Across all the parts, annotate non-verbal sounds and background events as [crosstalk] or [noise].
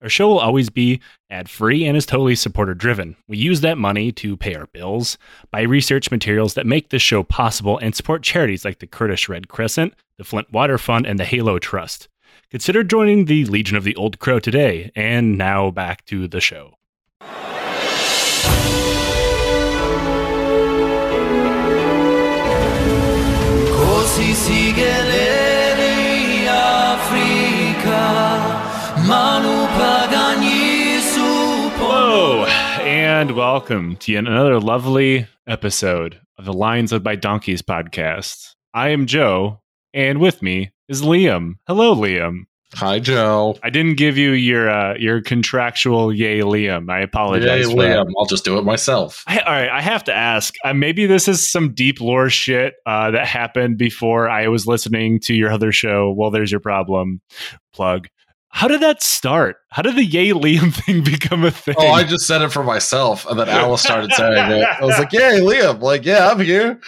Our show will always be ad free and is totally supporter driven. We use that money to pay our bills, buy research materials that make this show possible, and support charities like the Kurdish Red Crescent, the Flint Water Fund, and the Halo Trust. Consider joining the Legion of the Old Crow today. And now back to the show. Così and welcome to yet another lovely episode of the Lions Led by Donkeys podcast. I am Joe, and with me is Liam. Hello, Liam. Hi, Joe. I didn't give you your uh, your contractual yay, Liam. I apologize. Yay, for that. Liam. I'll just do it myself. I, all right, I have to ask. Uh, maybe this is some deep lore shit uh, that happened before I was listening to your other show. Well, there's your problem. Plug. How did that start? How did the Yay Liam [laughs] thing become a thing? Oh, I just said it for myself, and then Alice started saying it. I was like, "Yay, Liam!" Like, yeah, I'm here.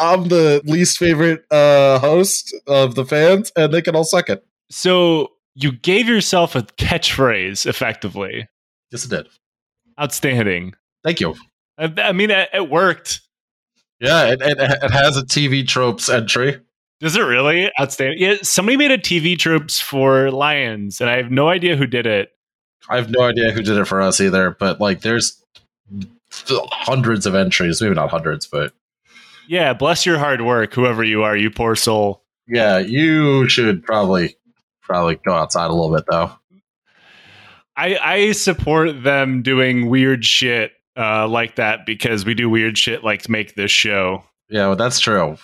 I'm the least favorite uh, host of the fans, and they can all suck it. so you gave yourself a catchphrase, effectively. Yes, it did. Outstanding. Thank you. I, I mean, it, it worked. Yeah, it, it, it has a TV tropes entry. Does it really? Outstanding. Yeah, somebody made a TV tropes for Lions, and I have no idea who did it. I have no idea who did it for us either, but like, there's hundreds of entries. Maybe not hundreds, but Yeah, bless your hard work, whoever you are, you poor soul. yeah, you should probably probably go outside a little bit though. I, I support them doing weird shit uh, like that because we do weird shit like to make this show. Yeah, well, that's true.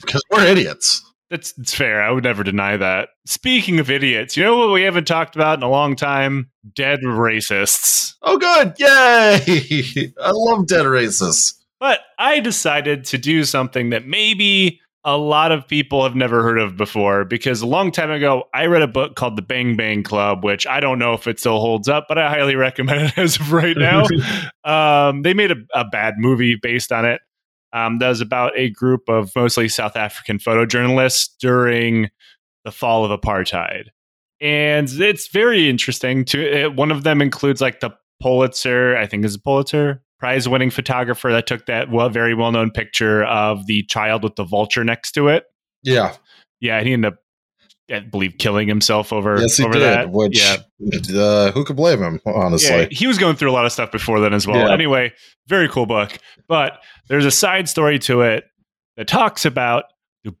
Because we're idiots. That's it's fair. I would never deny that. Speaking of idiots, you know what we haven't talked about in a long time? Dead racists. Oh, good. Yay. [laughs] I love dead racists. But I decided to do something that maybe a lot of people have never heard of before because a long time ago I read a book called The Bang Bang Club, which I don't know if it still holds up, but I highly [laughs] recommend it as of right now. [laughs] um, they made a, a bad movie based on it. Um, that was about a group of mostly South African photojournalists during the fall of apartheid. And it's very interesting. To it, one of them includes like the Pulitzer, I think is a Pulitzer prize winning photographer that took that well, very well known picture of the child with the vulture next to it. Yeah. Yeah, and he ended up, I believe, killing himself over, Yes, he over did. that. Which, yeah, uh, who could blame him, honestly? yeah, he was going through a lot of stuff before then as well. Yeah. Anyway, very cool book. But there's a side story to it that talks about the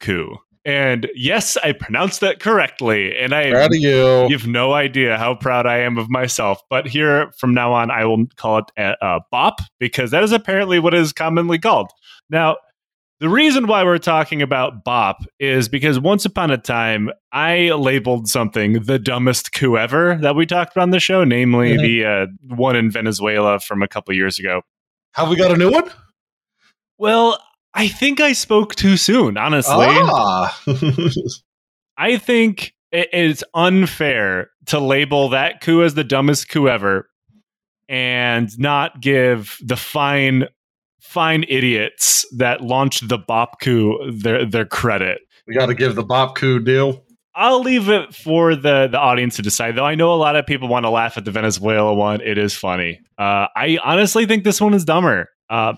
coup. And yes, I pronounced that correctly. And I Proud of you. you have no idea how proud I am of myself. But here from now on, I will call it a, a bop because that is apparently what it is commonly called. Now, the reason why we're talking about bop is because once upon a time, I labeled something the dumbest coup ever that we talked about on the show, namely Mhm. the uh, one in Venezuela from a couple years ago. Have we got a new one? Well, I think I spoke too soon, honestly. Ah. [laughs] I think it is unfair to label that coup as the dumbest coup ever and not give the fine fine idiots that launched the bop coup their their credit. we got to give the Bop coup deal. I'll leave it for the the audience to decide. Though I know a lot of people want to laugh at the Venezuela one. It is funny. Uh, I honestly think this one is dumber. Uh,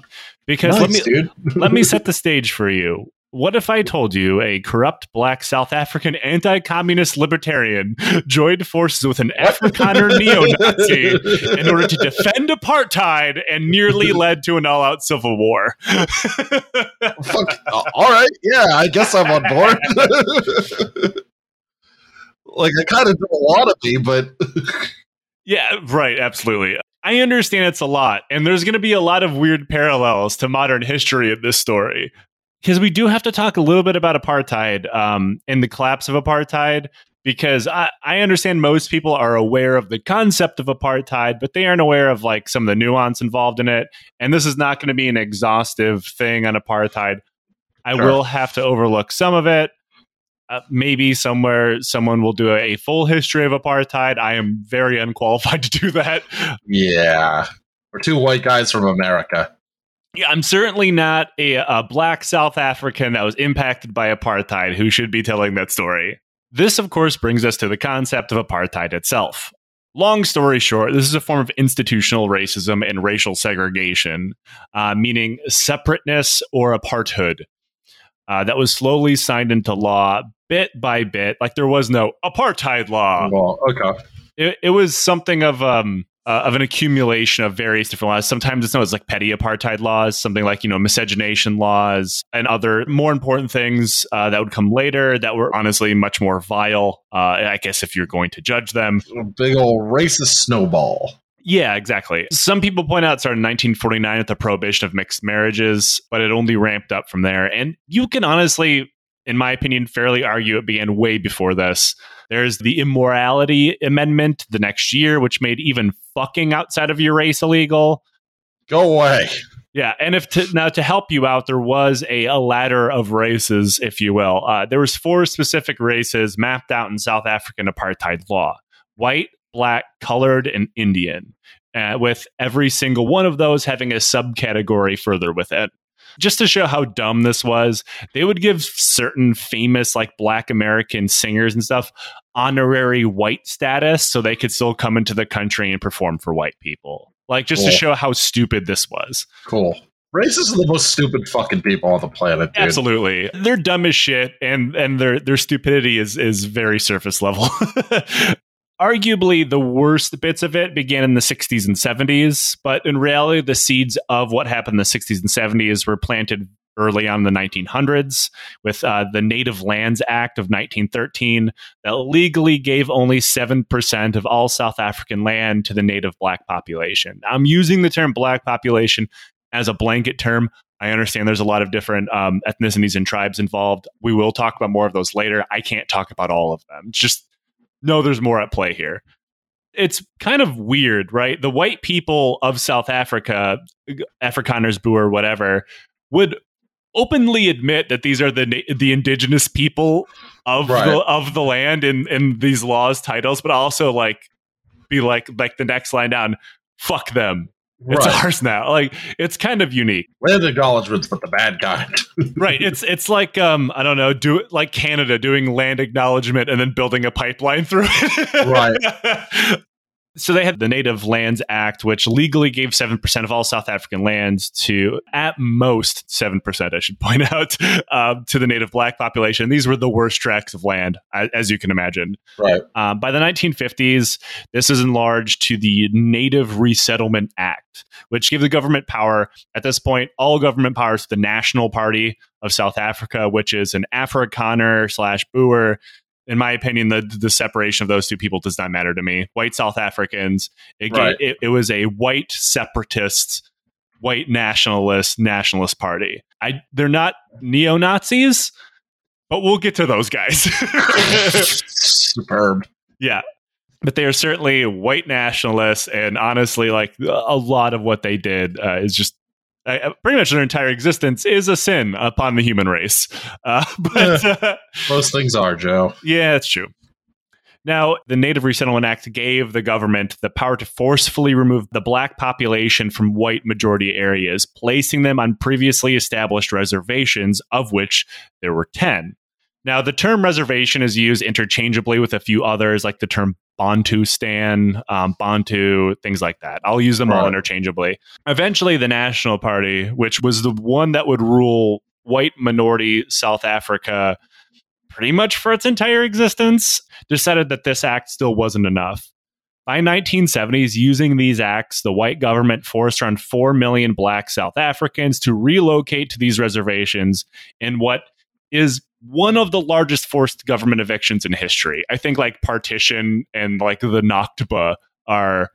because let me [laughs] let me set the stage for you. What if I told you a corrupt black South African anti communist libertarian joined forces with an Afrikaner [laughs] neo Nazi in order to defend apartheid and nearly [laughs] led to an all out civil war? Fuck. uh, all right. Yeah, I guess I'm on board. Like, I kind of do a lot of me, but [laughs] yeah, right, absolutely. I understand it's a lot, and there's going to be a lot of weird parallels to modern history in this story. Because we do have to talk a little bit about apartheid um, and the collapse of apartheid, because I, I understand most people are aware of the concept of apartheid, but they aren't aware of like some of the nuance involved in it. And this is not going to be an exhaustive thing on apartheid. I Sure. will have to overlook some of it. Uh, maybe somewhere someone will do a, a full history of apartheid. I am very unqualified [laughs] to do that. Yeah. We're two white guys from America. Yeah, I'm certainly not a, a black South African that was impacted by apartheid who should be telling that story. This, of course, brings us to the concept of apartheid itself. Long story short, this is a form of institutional racism and racial segregation, uh, meaning separateness or apartheid. Uh, that was slowly signed into law bit by bit. Like there was no apartheid law well, okay. it, it was something of um uh, of an accumulation of various different laws. Sometimes it's known as like petty apartheid laws, something like you know miscegenation laws, and other more important things uh, that would come later that were honestly much more vile. Uh, I guess if you're going to judge them, Big old racist snowball. yeah, exactly. Some people point out it started in 1949 with the prohibition of mixed marriages, but it only ramped up from there. And you can honestly, in my opinion, fairly argue it began way before this. There's the immorality amendment the next year, which made even fucking outside of your race illegal. Go away. Yeah, and if to, now to help you out, there was a, a ladder of races, if you will. Uh, there was four specific races mapped out in South African apartheid law: white, black, colored, and Indian. Uh, with every single one of those having a subcategory further within. Just to show how dumb this was, they would give certain famous, like black American singers and stuff, honorary white status so they could still come into the country and perform for white people. Like, just to show how stupid this was. Cool. Racists are the most stupid fucking people on the planet, dude. Absolutely, they're dumb as shit, and and their their stupidity is is very surface level. [laughs] Arguably, the worst bits of it began in the 60s and 70s, but in reality, the seeds of what happened in the 60s and 70s were planted early on in the 1900s with uh, the Native Lands Act of 1913 that legally gave only 7% of all South African land to the native black population. I'm using the term black population as a blanket term. I understand there's a lot of different um, ethnicities and tribes involved. We will talk about more of those later. I can't talk about all of them. Just know there's more at play here. It's kind of weird, right? The white people of South Africa, Afrikaners, Boer, whatever, would openly admit that these are the the indigenous people of Right. the of the land in in these laws titles, but also like be like like the next line down, fuck them. It's Right. ours now. Like it's kind of unique. Land acknowledgements, but the bad kind. [laughs] right it's it's like um i don't know do like canada doing land acknowledgement and then building a pipeline through it Right. [laughs] so they had the native lands act which legally gave 7% of all south african lands to at most 7% i should point [laughs] out um, to the native black population these were the worst tracts of land as you can imagine right. um, by the 1950s, this is enlarged to the Native Resettlement Act, which gave the government power. At this point, all government powers to the National Party of South Africa, which is an Afrikaner slash Boer. In my opinion, the the separation of those two people does not matter to me. White South Africans. It, Right. it, it was a white separatist, white nationalist nationalist party. I they're not neo Nazis, but we'll get to those guys. [laughs] Superb. Yeah. But they are certainly white nationalists, and honestly, like a lot of what they did uh, is just uh, pretty much their entire existence is a sin upon the human race. Uh, [laughs] but uh, Most things are, Joe. yeah, it's true. Now, the Native Resettlement Act gave the government the power to forcefully remove the black population from white majority areas, placing them on previously established reservations, of which there were 10. Now, the term reservation is used interchangeably with a few others, like the term Bantustan, um, Bantu, things like that. I'll use them all interchangeably. Eventually, the National Party, which was the one that would rule white minority South Africa pretty much for its entire existence, decided that this act still wasn't enough. By 1970s, using these acts, the white government forced around 4 million black South Africans to relocate to these reservations in what is one of the largest forced government evictions in history. I think like partition and like the Nakba are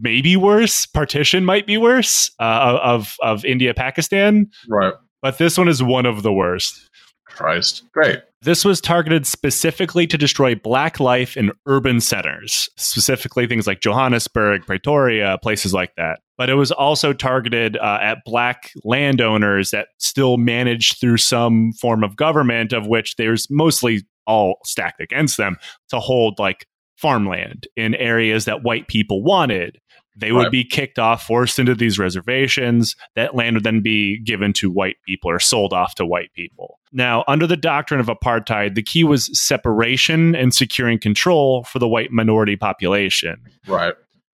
maybe worse. Partition might be worse uh, of of India Pakistan, Right. but this one is one of the worst. Christ. Great. This was targeted specifically to destroy black life in urban centers, specifically things like Johannesburg, Pretoria, places like that. But it was also targeted uh, at black landowners that still managed through some form of government, of which there's mostly all stacked against them to hold like farmland in areas that white people wanted. They would Right. be kicked off, forced into these reservations. That land would then be given to white people or sold off to white people. Now, under the doctrine of apartheid, the key was separation and securing control for the white minority population. Right.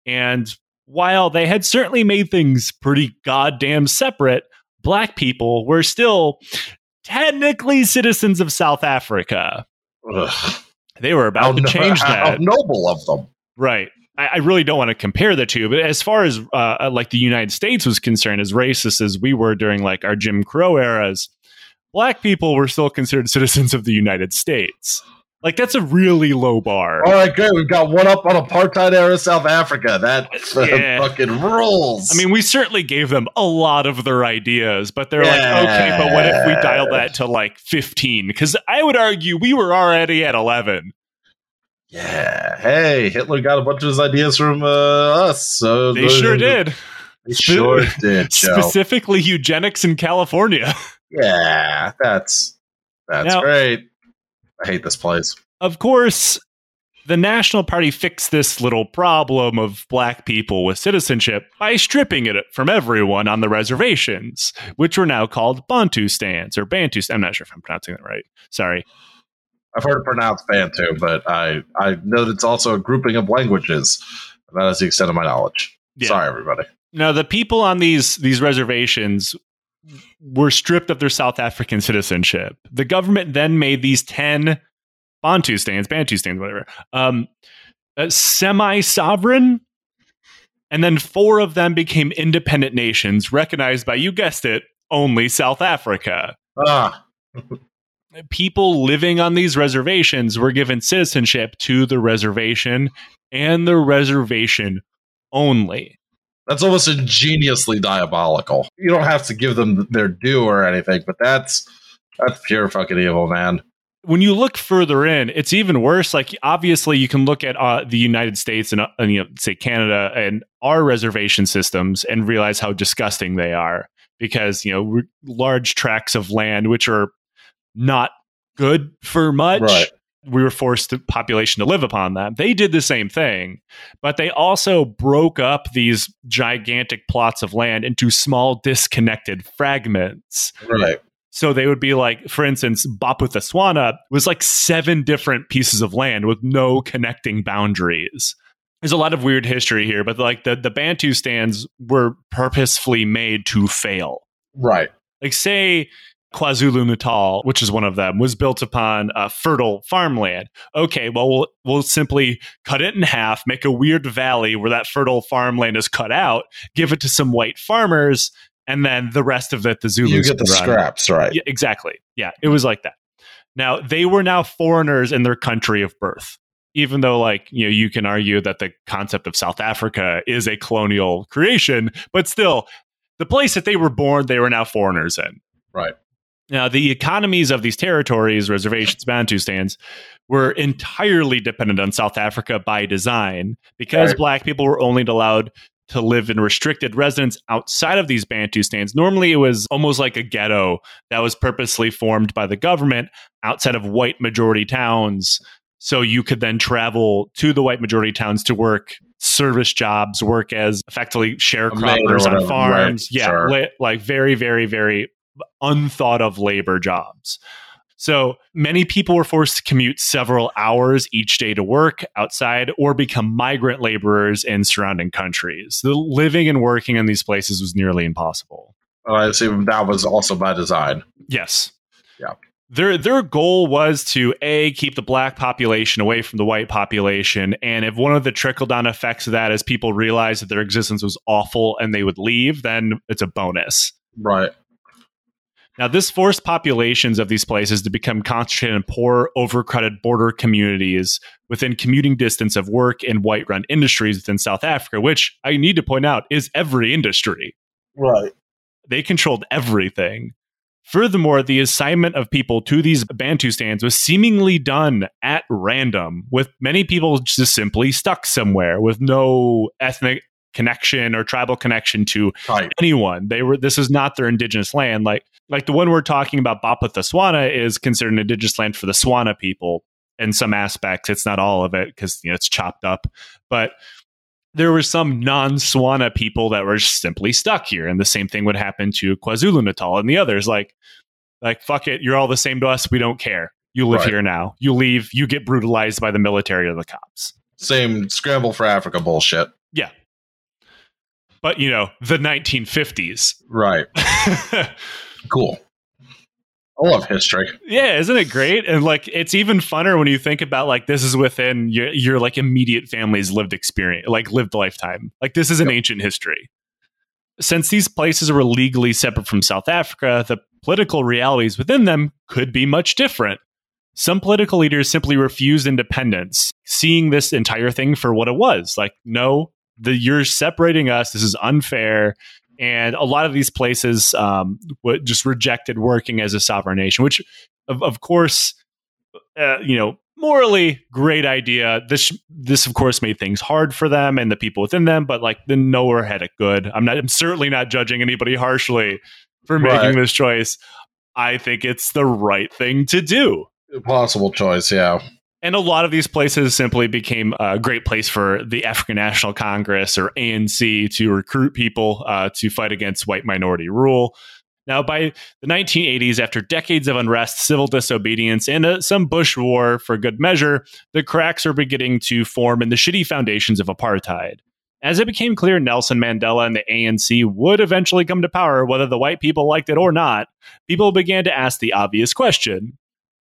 And while they had certainly made things pretty goddamn separate, black people were still technically citizens of South Africa. Ugh. They were about to no- change how that. noble of them. Right. I, I really don't want to compare the two, but as far as uh, like the United States was concerned, as racist as we were during like our Jim Crow eras, black people were still considered citizens of the United States. Like that's a really low bar. All right, great. We've got one up on apartheid era South Africa. That [laughs] Yeah. fucking rules. I mean, we certainly gave them a lot of their ideas, but they're like, okay, but what if we dial that to like 15? Because I would argue we were already at 11. yeah. Hey, Hitler got a bunch of his ideas from uh, us. So They sure did. They sure did, Joe. Specifically, eugenics in California. [laughs] Yeah, that's that's Now- great. I hate this place. of course, the National Party fixed this little problem of black people with citizenship by stripping it from everyone on the reservations, which were now called Bantustans or Bantu. I'm not sure if I'm pronouncing that right. Sorry. I've heard it pronounced Bantu, but I I know that it's also a grouping of languages. That is the extent of my knowledge. Yeah. Sorry, everybody. Now, the people on these these reservations were stripped of their South African citizenship. The government then made these ten Bantustans, Bantu stands, whatever, um, uh, semi-sovereign, and then four of them became independent nations, recognized by you guessed it, only South Africa. Ah, [laughs] People living on these reservations were given citizenship to the reservation and the reservation only. That's almost ingeniously diabolical. You don't have to give them their due or anything, but that's that's pure fucking evil, man. when you look further in, it's even worse. Like obviously, you can look at uh, the United States and, uh, and you know, say Canada and our reservation systems and realize how disgusting they are because you know large tracts of land which are not good for much. Right. We were forced the population to live upon them. They did the same thing, but they also broke up these gigantic plots of land into small, disconnected fragments. Right. So they would be like, for instance, Bophuthatswana was like seven different pieces of land with no connecting boundaries. There's a lot of weird history here, but like the, the Bantustans were purposefully made to fail. Right. Like, say, KwaZulu Natal, which is one of them, was built upon uh, fertile farmland. Okay, well, we'll we'll simply cut it in half, make a weird valley where that fertile farmland is cut out, give it to some white farmers, and then the rest of it the Zulus You get the scraps, right? Yeah, exactly. Yeah, it was like that. Now they were now foreigners in their country of birth. Even though, like, you know, you can argue that the concept of South Africa is a colonial creation, but still, the place that they were born, they were now foreigners in. Right. Now, the economies of these territories, reservations, Bantustans, were entirely dependent on South Africa by design because Right. black people were only allowed to live in restricted residence outside of these Bantustans. Normally, it was almost like a ghetto that was purposely formed by the government outside of white majority towns. So you could then travel to the white majority towns to work service jobs, work as effectively sharecroppers on farms. right, yeah, sure. li- like very, very, very unthought of labor jobs. So many people were forced to commute several hours each day to work outside or become migrant laborers in surrounding countries. The living and working in these places was nearly impossible. Oh, I assume that was also by design. Yes. Yeah. Their their goal was to a keep the black population away from the white population, and if one of the trickle down effects of that is people realize that their existence was awful and they would leave, then it's a bonus. Right. Now, this forced populations of these places to become concentrated in poor, overcrowded border communities within commuting distance of work and white run industries within South Africa, which I need to point out is every industry. Right. They controlled everything. Furthermore, the assignment of people to these Bantustans was seemingly done at random, with many people just simply stuck somewhere with no ethnic connection or tribal connection to Right. anyone. They were this is not their indigenous land. Like like the one we're talking about, Bophuthatswana, is considered an indigenous land for the Tswana people in some aspects. It's not all of it because you know it's chopped up, but there were some non-Tswana people that were simply stuck here, and the same thing would happen to KwaZulu Natal and the others. Like like fuck it, you're all the same to us. We don't care. You live Right. here now. You leave. You get brutalized by the military or the cops. Same scramble for Africa bullshit. Yeah, but you know the 1950s. Right. [laughs] Cool. I love history. Yeah, isn't it great? And like, it's even funner when you think about like this is within your your like immediate family's lived experience, like lived lifetime. Like this is an ancient history. Since these places were legally separate from South Africa, the political realities within them could be much different. Some political leaders simply refused independence, seeing this entire thing for what it was. Like, no, the you're separating us. This is unfair. And a lot of these places um, just rejected working as a sovereign nation, which, of, of course, uh, you know, morally great idea. This this of course made things hard for them and the people within them, but like the nowhere had it good. I'm not. I'm certainly not judging anybody harshly for making Right. this choice. I think it's the right thing to do. Possible choice, yeah. And a lot of these places simply became a great place for the African National Congress or ANC to recruit people uh, to fight against white minority rule. Now, by the 1980s, after decades of unrest, civil disobedience, and uh, some Bush war for good measure, the cracks are beginning to form in the shitty foundations of apartheid. As it became clear Nelson Mandela and the ANC would eventually come to power, whether the white people liked it or not, people began to ask the obvious question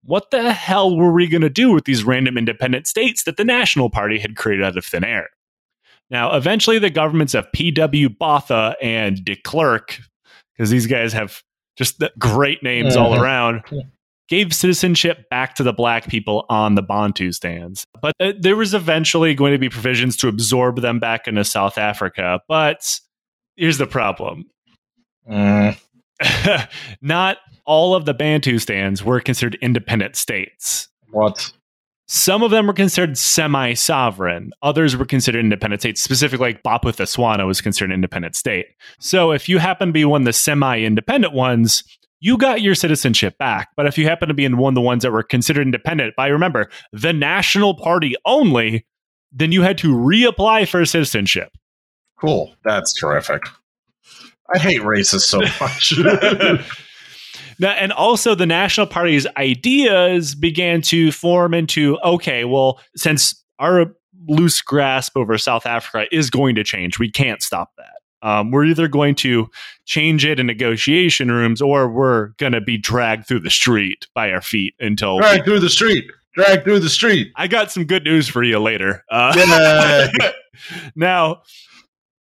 what the hell were we going to do with these random independent states that the National Party had created out of thin air? Now, eventually, the governments of P.W. Botha and de Klerk, because these guys have just the great names all Mhm. around, gave citizenship back to the black people on the Bantustans. But uh, there was eventually going to be provisions to absorb them back into South Africa. But here's the problem Mm, [laughs] not all of the Bantustans were considered independent states. what? Some of them were considered semi sovereign. Others were considered independent states. Specifically, like Bophuthatswana was considered an independent state. So if you happen to be one of the semi independent ones, you got your citizenship back. But if you happen to be in one of the ones that were considered independent by, remember, the National Party only, then you had to reapply for citizenship. Cool. That's terrific. I hate racists so [laughs] much. [laughs] Now, and also the National Party's ideas began to form into okay, well, since our loose grasp over South Africa is going to change, we can't stop that. Um, we're either going to change it in negotiation rooms or we're going to be dragged through the street by our feet until. Drag through the street. Drag through the street. I got some good news for you later. Uh, [laughs] now,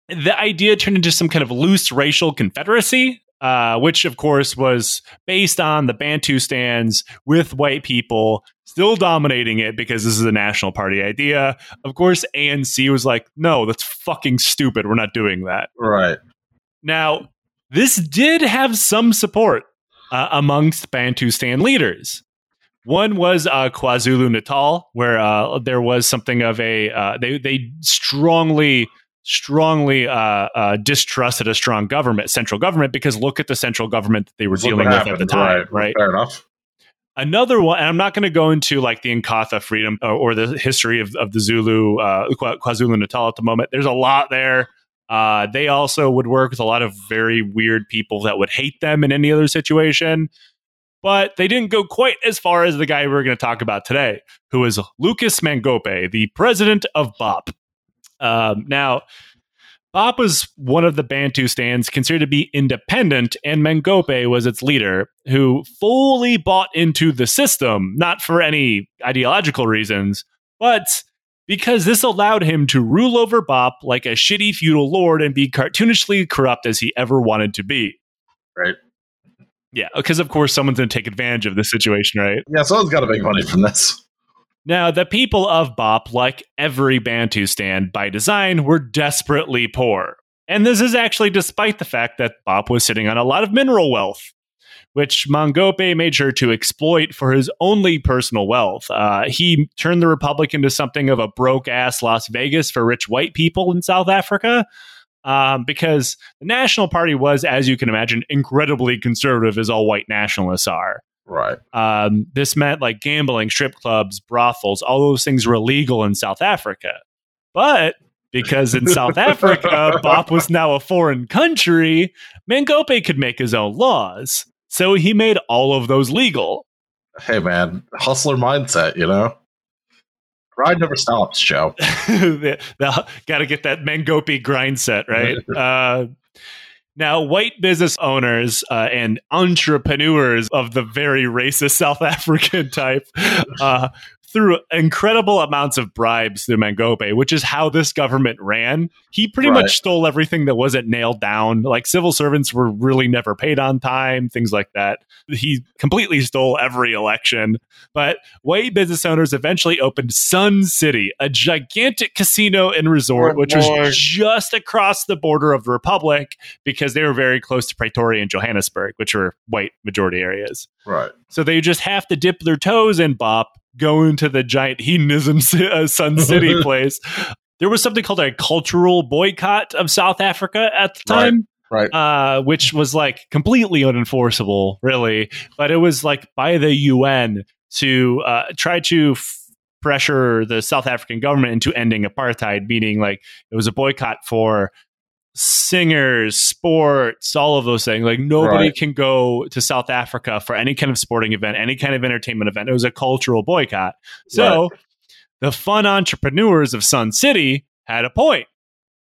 the idea turned into some kind of loose racial confederacy, uh, which, of course, was based on the Bantustans with white people still dominating it because this is a National Party idea. Of course, ANC was like, no, that's fucking stupid. We're not doing that. right. Now, this did have some support uh, amongst Bantustan leaders. One was uh, KwaZulu Natal, where uh, there was something of a uh, they they strongly strongly uh, uh, distrusted a strong government, central government, because look at the central government that they were dealing with at the time, right? Fair enough. Another one, and I'm not going to go into like the Inkatha freedom uh, or the history of, of the Zulu, uh, KwaZulu Natal at the moment. There's a lot there. Uh, they also would work with a lot of very weird people that would hate them in any other situation. But they didn't go quite as far as the guy we're going to talk about today, who is Lucas Mangope, the president of BOP. Um, now, BOP was one of the Bantustans considered to be independent, and Mangope was its leader, who fully bought into the system, not for any ideological reasons, but because this allowed him to rule over BOP like a shitty feudal lord and be cartoonishly corrupt as he ever wanted to be. Right. Yeah, because of course someone's going to take advantage of this situation, right? Yeah, someone's got to make money from this. Now, the people of Bop, like every Bantustan by design, were desperately poor. And this is actually despite the fact that Bop was sitting on a lot of mineral wealth. which Mangope made sure to exploit for his only personal wealth. Uh, he turned the Republic into something of a broke ass Las Vegas for rich white people in South Africa. Um, because the National Party was, as you can imagine, incredibly conservative, as all white nationalists are. Right. Um, this meant like gambling, strip clubs, brothels, all those things were illegal in South Africa. But because in South [laughs] Africa, Bop was now a foreign country, Mangope could make his own laws. So he made all of those legal. Hey, man, hustler mindset, you know? Grind never stops, Joe. [laughs] Got to get that Mangope grind set, right? [laughs] uh, now, white business owners uh, and entrepreneurs of the very racist South [laughs] African type uh, through incredible amounts of bribes through Mangope, which is how this government ran. He pretty Right. much stole everything that wasn't nailed down. Like civil servants were really never paid on time, things like that. He completely stole every election. But white business owners eventually opened Sun City, a gigantic casino and resort, Oh, which was just across the border of the Republic because they were very close to Pretoria and Johannesburg, which were white majority areas. Right. So they just have to dip their toes in Bop, go into the giant hedonism [laughs] uh, Sun City [laughs] place. There was something called a cultural boycott of South Africa at the Right. time, Right. uh, which was like completely unenforceable, really. But it was like by the UN to uh, try to f- pressure the South African government into ending apartheid, meaning like it was a boycott for singers, sports, all of those things. Like nobody Right. can go to South Africa for any kind of sporting event, any kind of entertainment event. It was a cultural boycott. So the fun entrepreneurs of Sun City had a point.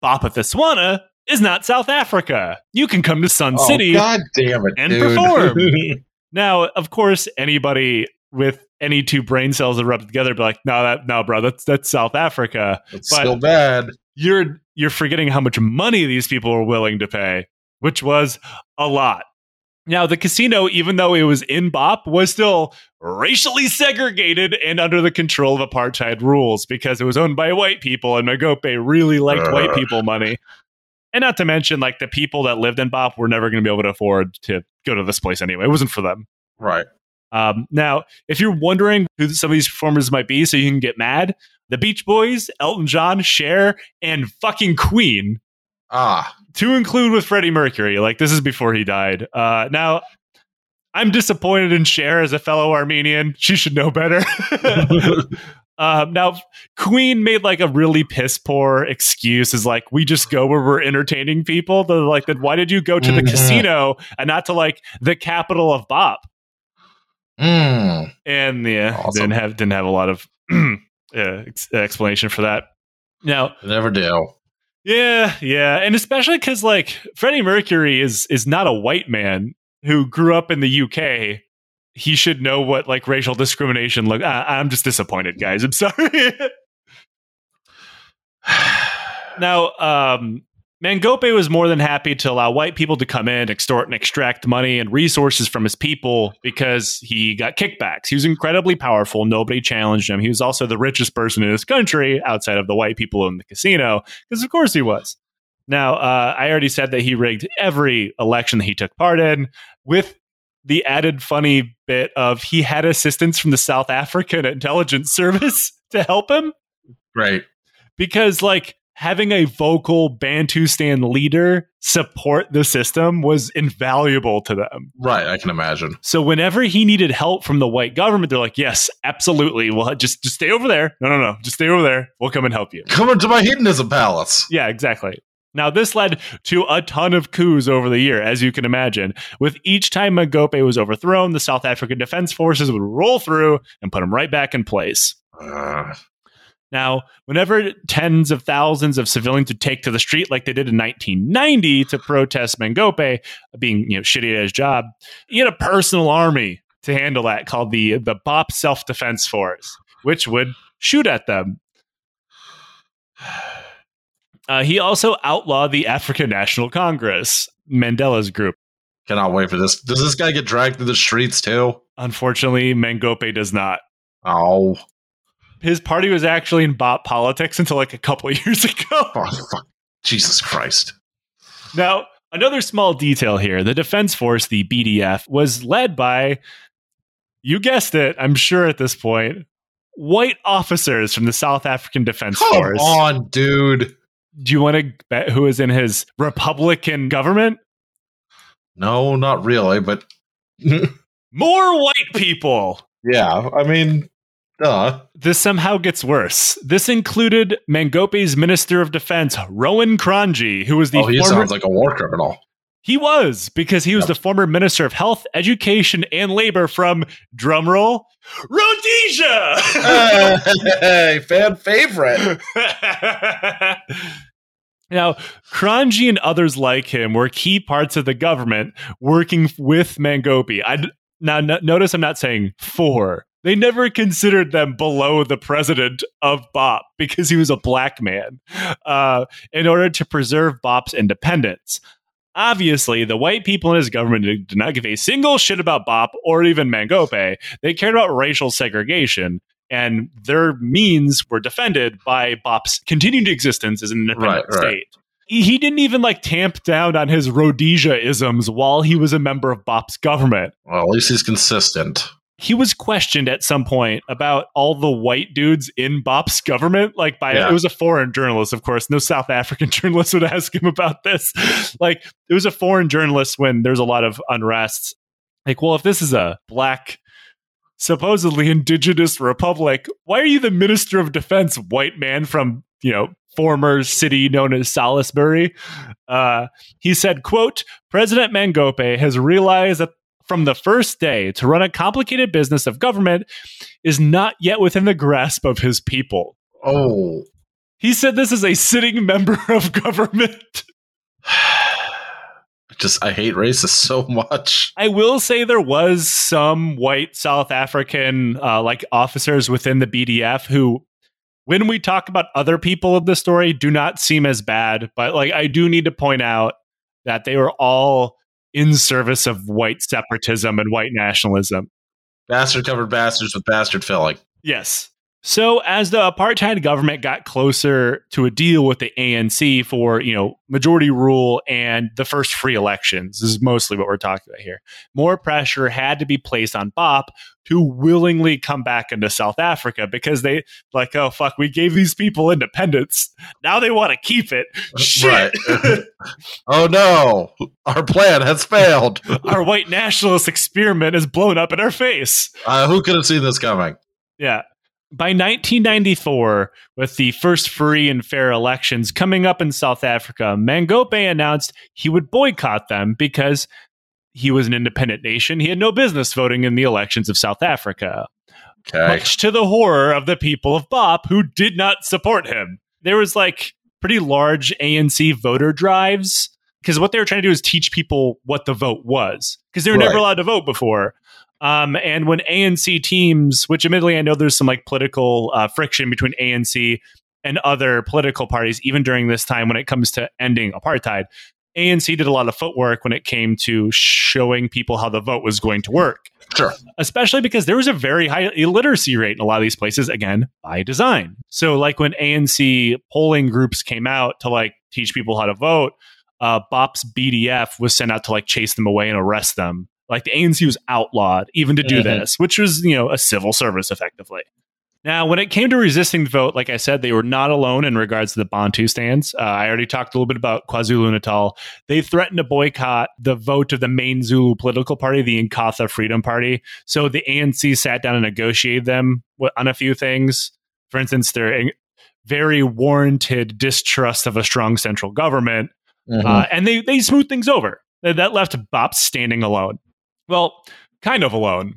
Bophuthatswana is not South Africa. You can come to Sun Oh, City God damn it. and dude. perform. [laughs] Now, of course, anybody with any two brain cells that rub together be like, no, that no, bro, that's that's South Africa. it's but- still bad. You're you're forgetting how much money these people were willing to pay, which was a lot. Now, the casino, even though it was in Bop, was still racially segregated and under the control of apartheid rules because it was owned by white people, and Mangope really liked Ugh. white people money. And not to mention, like the people that lived in Bop were never going to be able to afford to go to this place anyway. It wasn't for them. Right. Um, now, if you're wondering who some of these performers might be, so you can get mad, the Beach Boys, Elton John, Cher, and fucking Queen, Ah. to include with Freddie Mercury. Like this is before he died. Uh, now, I'm disappointed in Cher as a fellow Armenian. She should know better. [laughs] Um, now, Queen made like a really piss poor excuse. Is like we just go where we're entertaining people. They're like, then why did you go to the Mhm. casino and not to like the capital of Bop? Mm. and yeah, Awesome. didn't have didn't have a lot of [clears throat] uh, explanation for that. Now, Never do. yeah, yeah, and especially because like Freddie Mercury is is not a white man who grew up in the UK. He should know what like racial discrimination look. I, I'm just disappointed, guys. I'm sorry. [laughs] now, um, Mangope was more than happy to allow white people to come in, extort and extract money and resources from his people because he got kickbacks. He was incredibly powerful. Nobody challenged him. He was also the richest person in this country outside of the white people in the casino, because of course he was. Now, uh, I already said that he rigged every election that he took part in, with the added funny bit of he had assistance from the South African [laughs] intelligence service to help him Right. because like having a vocal Bantustan leader support the system was invaluable to them. Right. I can imagine. So whenever he needed help from the white government, they're like, "Yes, absolutely. Well, just just stay over there. No, no, no. Just stay over there. We'll come and help you." Come into my hedonism palace. Yeah, exactly. Now, this led to a ton of coups over the year, as you can imagine. With each time Mangope was overthrown, the South African Defense Forces would roll through and put him right back in place. Uh, Now, whenever tens of thousands of civilians would take to the street like they did in 1990 to protest Mangope being you know shitty at his job, he had a personal army to handle that called the the BOP Self Defense Force, which would shoot at them. [sighs] Uh, he also outlawed the African National Congress, Mandela's group. cannot wait for this. Does this guy get dragged through the streets too? Unfortunately, Mangope does not. Oh, His party was actually in BOP politics until like a couple of [laughs] years ago. fuck, fuck. Jesus Christ. Now, Another small detail here the Defense Force, the BDF, was led by, you guessed it, I'm sure at this point, white officers from the South African Defense Come Force. on, dude. Do you want to bet who is in his Republican government? No, not really, but [laughs] More white people. yeah, I mean, duh. This somehow gets worse. This included Mangope's Minister of Defense, Rowan Cronjé, who was the oh, he former sounds like a war criminal. He was because he was Yep. the former Minister of Health, Education, and Labor from drumroll Rhodesia. hey, [laughs] fan favorite. [laughs] now, Cronjé and others like him were key parts of the government working with Mangope. I now no, notice I'm not saying for. They never considered them below the president of BOP because he was a black man uh, in order to preserve BOP's independence. Obviously, the white people in his government did not give a single shit about BOP or even Mangope. They cared about racial segregation, and their means were defended by BOP's continued existence as an independent Right, state. He he didn't even like tamp down on his Rhodesia isms while he was a member of BOP's government Well, at least he's consistent. He was questioned at some point about all the white dudes in Bop's government. Like by Yeah. it was a foreign journalist, of course. No South African [laughs] journalist would ask him about this. Like it was a foreign journalist when there's a lot of unrest. Like, well, if this is a black, supposedly indigenous republic, why are you the minister of defense, white man from you know former city known as Salisbury? Uh, he said, "quote President Mangope has realized that." From the first day, to run a complicated business of government is not yet within the grasp of his people. Oh, He said this is a sitting member [laughs] of government. [sighs] just I hate racists so much. I will say there was some white South African uh, like officers within the BDF who, when we talk about other people of the story, do not seem as bad. But like I do need to point out that they were all in service of white separatism and white nationalism. Bastard covered bastards with bastard filling. Yes. So as the apartheid government got closer to a deal with the ANC for, you know, majority rule and the first free elections, this is mostly what we're talking about here. More pressure had to be placed on BOP to willingly come back into South Africa because they like, oh fuck, we gave these people independence. Now they want to keep it. Shit. Right. [laughs] oh no, our plan has failed. [laughs] Our white nationalist experiment is blown up in our face. Uh, who could have seen this coming? Yeah. By 1994, with the first free and fair elections coming up in South Africa, Mangope announced he would boycott them because he was an independent nation. He had no business voting in the elections of South Africa, Okay. much to the horror of the people of BOP who did not support him. There was like pretty large ANC voter drives because what they were trying to do is teach people what the vote was because they were never allowed to vote before. Um, and when ANC teams, which admittedly I know there's some like political uh, friction between ANC and other political parties, even during this time when it comes to ending apartheid, ANC did a lot of footwork when it came to showing people how the vote was going to work Sure. especially because there was a very high illiteracy rate in a lot of these places, again, by design. So, like when ANC polling groups came out to like teach people how to vote, uh, BOP's BDF was sent out to like chase them away and arrest them. Like the ANC was outlawed even to do Mhm. this, which was, you know, a civil service effectively. Now, when it came to resisting the vote, like I said, they were not alone in regards to the Bantustans. Uh, I already talked a little bit about KwaZulu Natal. They threatened to boycott the vote of the main Zulu political party, the Inkatha Freedom Party. So the ANC sat down and negotiated them on a few things. For instance, their very warranted distrust of a strong central government Mhm. uh, and they they smoothed things over. That that left Bop standing alone. Well, kind of alone,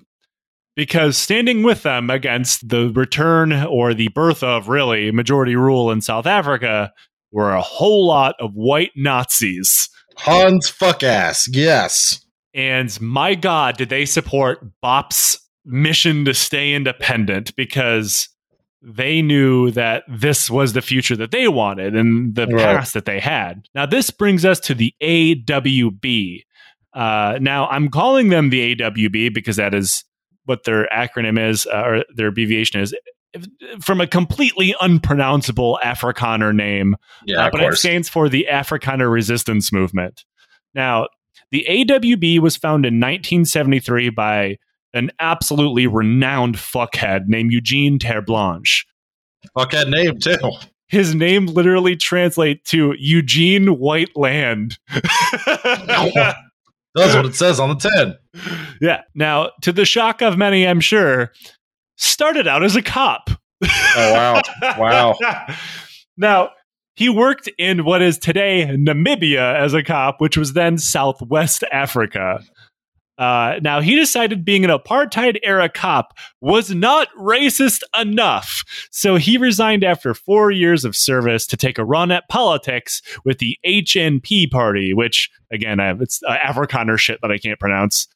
because standing with them against the return or the birth of really majority rule in South Africa were a whole lot of white Nazis. Hans fuck ass. Yes. And my God, did they support Bop's mission to stay independent because they knew that this was the future that they wanted and the Right. past that they had. Now, this brings us to the AWB. Uh, now, I'm calling them the AWB because that is what their acronym is, uh, or their abbreviation is, from a completely unpronounceable Afrikaner name Yeah, uh, but it stands for the Afrikaner Resistance Movement. Now, the AWB was founded in 1973 by an absolutely renowned fuckhead named Eugene Terre'Blanche. Fuckhead name too. His name literally translates to Eugene White Land. [laughs] [laughs] That's what it says on the tin. yeah. Now, to the shock of many, I'm sure, started out as a cop. Oh wow. Wow. [laughs] now, he worked in what is today Namibia as a cop, which was then Southwest Africa. Uh, now, he decided being an apartheid era cop was not racist enough. So he resigned after four years of service to take a run at politics with the HNP party, which, again, I have, it's uh, Afrikaner shit that I can't pronounce.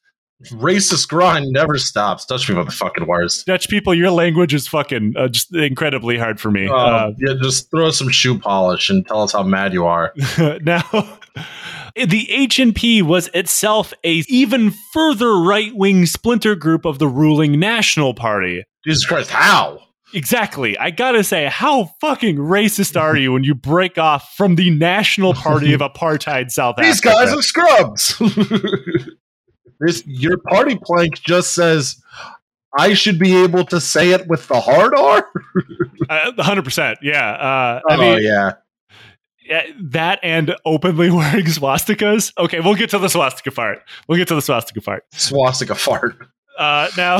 Racist grind never stops. Dutch people are the fucking worst. Dutch people, your language is fucking uh, just incredibly hard for me. Uh, Uh, yeah, just throw some shoe polish and tell us how mad you are. [laughs] now, the HNP was itself a even further right wing splinter group of the ruling National Party. Jesus Christ, how? Exactly. I gotta say, how fucking racist are you when you break off from the National Party of [laughs] Apartheid South Africa? These Africa? guys are scrubs. [laughs] this your party plank just says I should be able to say it with the hard R. [laughs] Uh, 100%. Yeah. Uh, I oh mean, yeah. Yeah, that and openly [laughs] wearing swastikas. Okay, we'll get to the swastika part. We'll get to the swastika part. Swastika fart. Uh, now,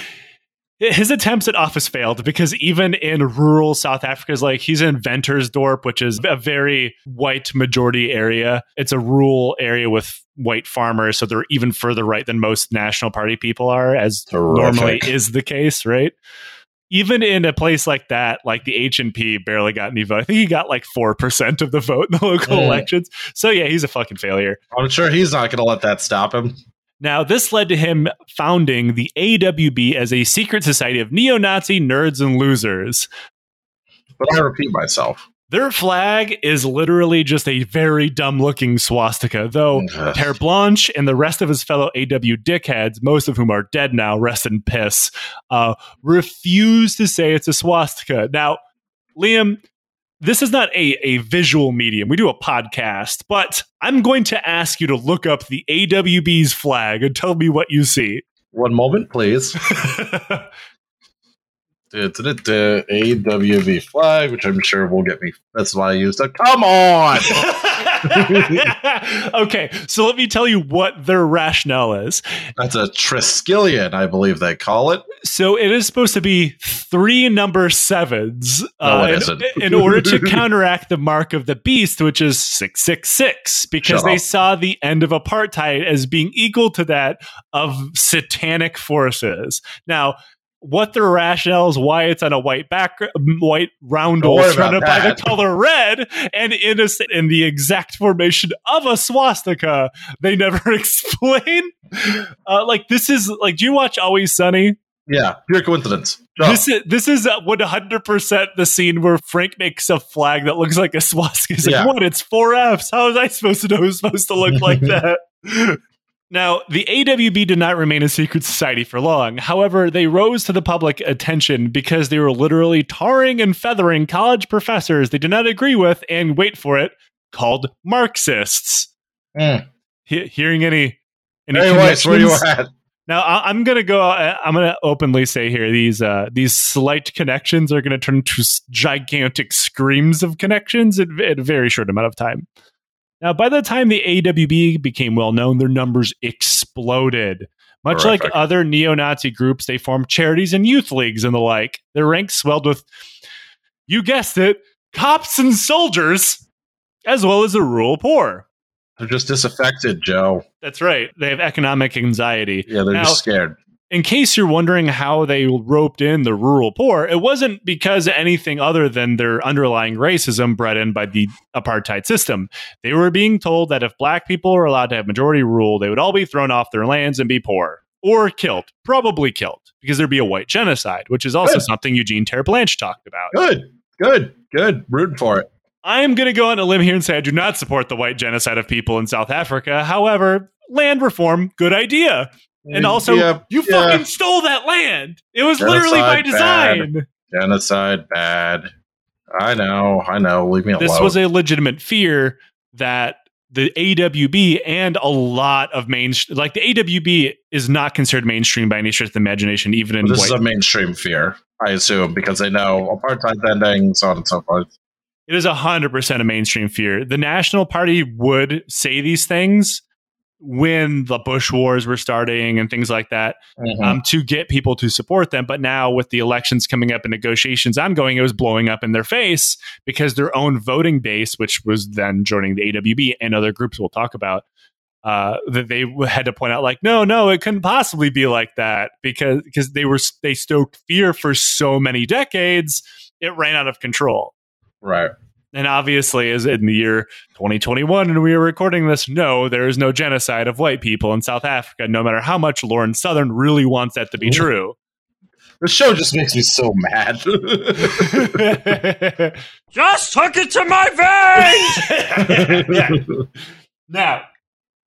[laughs] his attempts at office failed because even in rural South Africa, is like he's in Ventersdorp, which is a very white majority area. It's a rural area with white farmers, so they're even further right than most National Party people are, as normally is the case, right? Even in a place like that, like the H and P barely got any vote. I think he got like four percent of the vote in the local Mm. elections. So yeah, he's a fucking failure. I'm sure he's not going to let that stop him. Now, this led to him founding the AWB as a secret society of neo Nazi nerds and losers. But I repeat myself. Their flag is literally just a very dumb looking swastika, though Ugh. Terre'Blanche and the rest of his fellow AW dickheads, most of whom are dead now, rest in piss, uh, refuse to say it's a swastika. Now, Liam, this is not a, a visual medium. We do a podcast, but I'm going to ask you to look up the AWB's flag and tell me what you see. One moment, please. [laughs] AWB flag, which I'm sure will get me. That's why I used it. Come on. [laughs] [laughs] okay, so let me tell you what their rationale is. That's a Triskelion, I believe they call it. So it is supposed to be three number sevens No, it uh, in- [laughs] in, order to counteract the mark of the beast, which is 666, because Shut they up. saw the end of apartheid as being equal to that of satanic forces. Now, what their rationale is why it's on a white back white round Don't hole worry surrounded by the color red and in, a, in the exact formation of a swastika they never [laughs] explain uh, like this is like do you watch always sunny Yeah, pure coincidence. Shut up. this is this is one hundred percent the scene where Frank makes a flag that looks like a swastika. He's Yeah. like, "What? It's four Fs. How was I supposed to know it's supposed to look like [laughs] that?" Now, the AWB did not remain a secret society for long. However, they rose to the public attention because they were literally tarring and feathering college professors they did not agree with and wait for it, called Marxists. Mm. He- hearing any any Hey, Weiss, where you at? Now I- I'm gonna go. I- I'm gonna openly say here these uh, these slight connections are gonna turn into gigantic screams of connections in, in a very short amount of time. Now, by the time the AWB became well known, their numbers exploded. Much like other neo-Nazi groups, they formed charities and youth leagues and the like. Their ranks swelled with, you guessed it, cops and soldiers, as well as the rural poor. They're just disaffected, Joe. That's right. They have economic anxiety. Yeah, they're Now- just scared. In case you're wondering how they roped in the rural poor, it wasn't because of anything other than their underlying racism bred in by the apartheid system. They were being told that if black people were allowed to have majority rule, they would all be thrown off their lands and be poor or killed, probably killed, because there'd be a white genocide, which is also Good. something Eugene Terre'Blanche talked about. Good, good, good. Rooting for it. I'm going to go on a limb here and say I do not support the white genocide of people in South Africa. However, land reform, good idea. And mm, also, Yeah, you yeah. fucking stole that land. It was literally by Genocide, design. genocide bad. I know, I know. Leave me alone. This was a legitimate fear that the AWB and a lot of main like the AWB is not considered mainstream by any stretch of the imagination, even in this white. is a mainstream fear, I assume, because they know apartheid ending, so on and so forth. it is hundred percent a mainstream fear. The National Party would say these things when the Bush wars were starting and things like that Mhm. um, to get people to support them. But now, with the elections coming up and negotiations ongoing, it was blowing up in their face because their own voting base, which was then joining the AWB and other groups we'll talk about, uh, that they had to point out, like, no, no, it couldn't possibly be like that because because they were they stoked fear for so many decades, it ran out of control. right. And obviously, as in the year 2021, and we are recording this, no, there is no genocide of white people in South Africa, no matter how much Lauren Southern really wants that to be true. The show just makes me so mad. [laughs] Just hook it to my veins! [laughs] now,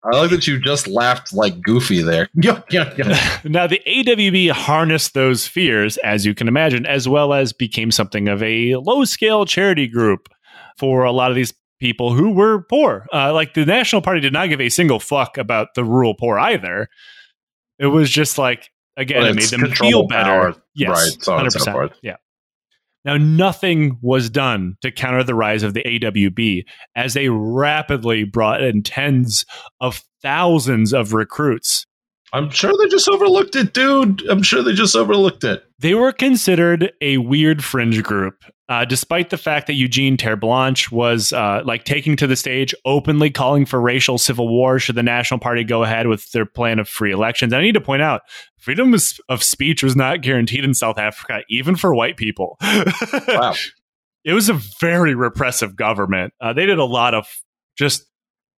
I like that you just laughed like Goofy there. [laughs] Yeah, yeah, yeah. now, the AWB harnessed those fears, as you can imagine, as well as became something of a low scale charity group for a lot of these people who were poor. Uh, like the National Party did not give a single fuck about the rural poor either. It was just like, again, Well, it made them feel better. power, yes, right, so on and so 100%. forth. Yeah. Now, nothing was done to counter the rise of the AWB as they rapidly brought in tens of thousands of recruits I'm sure they just overlooked it, dude. I'm sure they just overlooked it. They were considered a weird fringe group, uh, despite the fact that Eugene Terre'Blanche was uh, like taking to the stage, openly calling for racial civil war should the National Party go ahead with their plan of free elections. I need to point out, freedom of- of speech was not guaranteed in South Africa, even for white people. [laughs] Wow. it was a very repressive government. Uh, they did a lot of just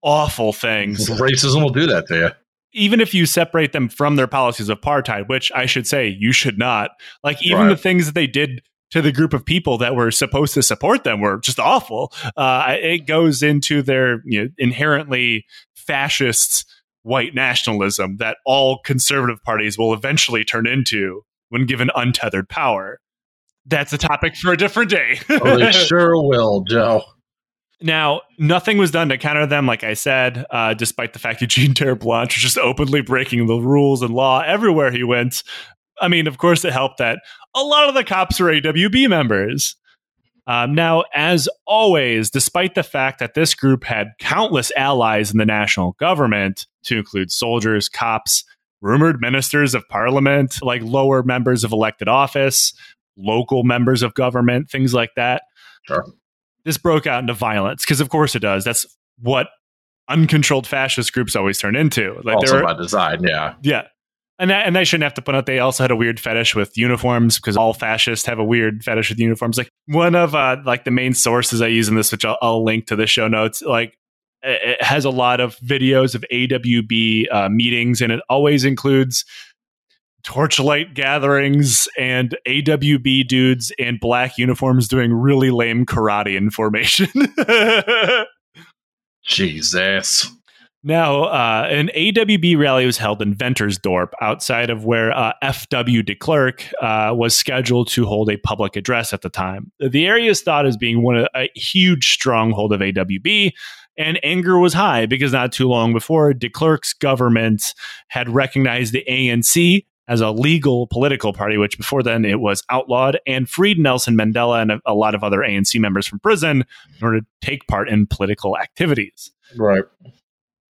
awful things Racism will do that to you. Even if you separate them from their policies of apartheid, which I should say you should not, like even Right. the things that they did to the group of people that were supposed to support them were just awful. Uh, it goes into their you know, inherently fascist white nationalism that all conservative parties will eventually turn into when given untethered power. That's a topic for a different day. Oh, they [laughs] sure will, Joe. Now, nothing was done to counter them, like I said, uh, despite the fact that [laughs] Eugene Terre'Blanche was just openly breaking the rules and law everywhere he went. I mean, of course, it helped that a lot of the cops were AWB members. Um, now, as always, despite the fact that this group had countless allies in the national government, to include soldiers, cops, rumored ministers of parliament, like lower members of elected office, local members of government, things like that Sure. This broke out into violence because of course it does that's what uncontrolled fascist groups always turn into like also there by design, yeah. yeah and that, and I shouldn't have to point out they also had a weird fetish with uniforms because all fascists have a weird fetish with uniforms. Like one of uh, like the main sources I use in this, which I'll, I'll link to the show notes, like it it has a lot of videos of AWB uh, meetings, and it always includes torchlight gatherings and AWB dudes in black uniforms doing really lame karate in formation. [laughs] Jesus. Now, uh, an AWB rally was held in Ventersdorp, outside of where uh, F.W. de Klerk uh, was scheduled to hold a public address at the time. The area is thought as being one of a huge stronghold of AWB, and anger was high because not too long before, de Klerk's government had recognized the ANC as a legal political party, which before then it was outlawed, and freed Nelson Mandela and a, a lot of other ANC members from prison in order to take part in political activities. Right.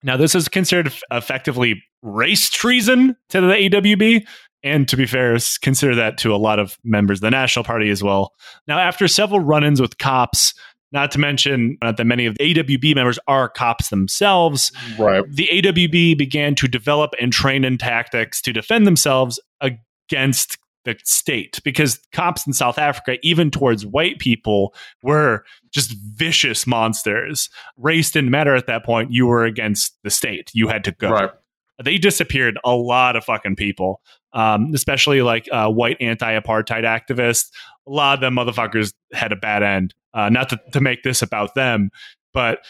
Now, this is considered effectively race treason to the AWB. And to be fair, consider that to a lot of members of the National Party as well. Now, after several run ins with cops, not to mention uh, that many of the AWB members are cops themselves, Right. the AWB began to develop and train in tactics to defend themselves against the state because cops in South Africa, even towards white people, were just vicious monsters. Race didn't matter at that point. You were against the state. You had to go. Right. They disappeared a lot of fucking people, um, especially like uh, white anti apartheid activists. A lot of them motherfuckers had a bad end. Uh, not to, to make this about them, but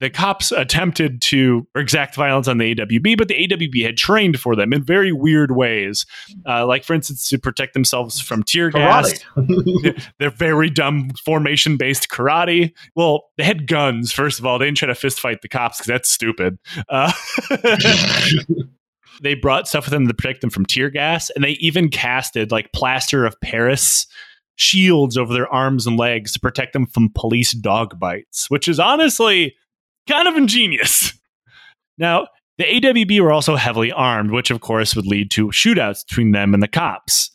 the cops attempted to exact violence on the AWB, but the AWB had trained for them in very weird ways. Uh, like, for instance, to protect themselves from tear gas. [laughs] They're very dumb formation based karate. Well, they had guns, first of all. They didn't try to fist fight the cops because that's stupid. Uh, [laughs] they brought stuff with them to protect them from tear gas, and they even casted like plaster of Paris shields over their arms and legs to protect them from police dog bites, which is honestly kind of ingenious. Now, the AWB were also heavily armed, which of course would lead to shootouts between them and the cops.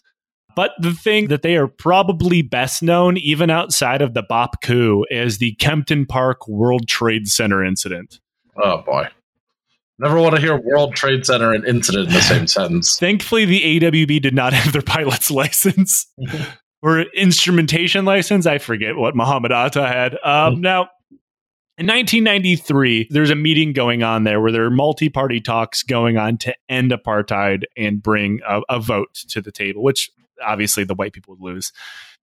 But the thing that they are probably best known, even outside of the Bop coup, is the Kempton Park World Trade Center incident. Oh boy. Never want to hear World Trade Center and incident in the same sentence. Thankfully, the AWB did not [laughs] have their pilot's license [laughs] or instrumentation license. I forget what Muhammad Atta had. Um, now, in 1993, there's a meeting going on there where there are multi party talks going on to end apartheid and bring a, a, vote to the table, which obviously the white people would lose.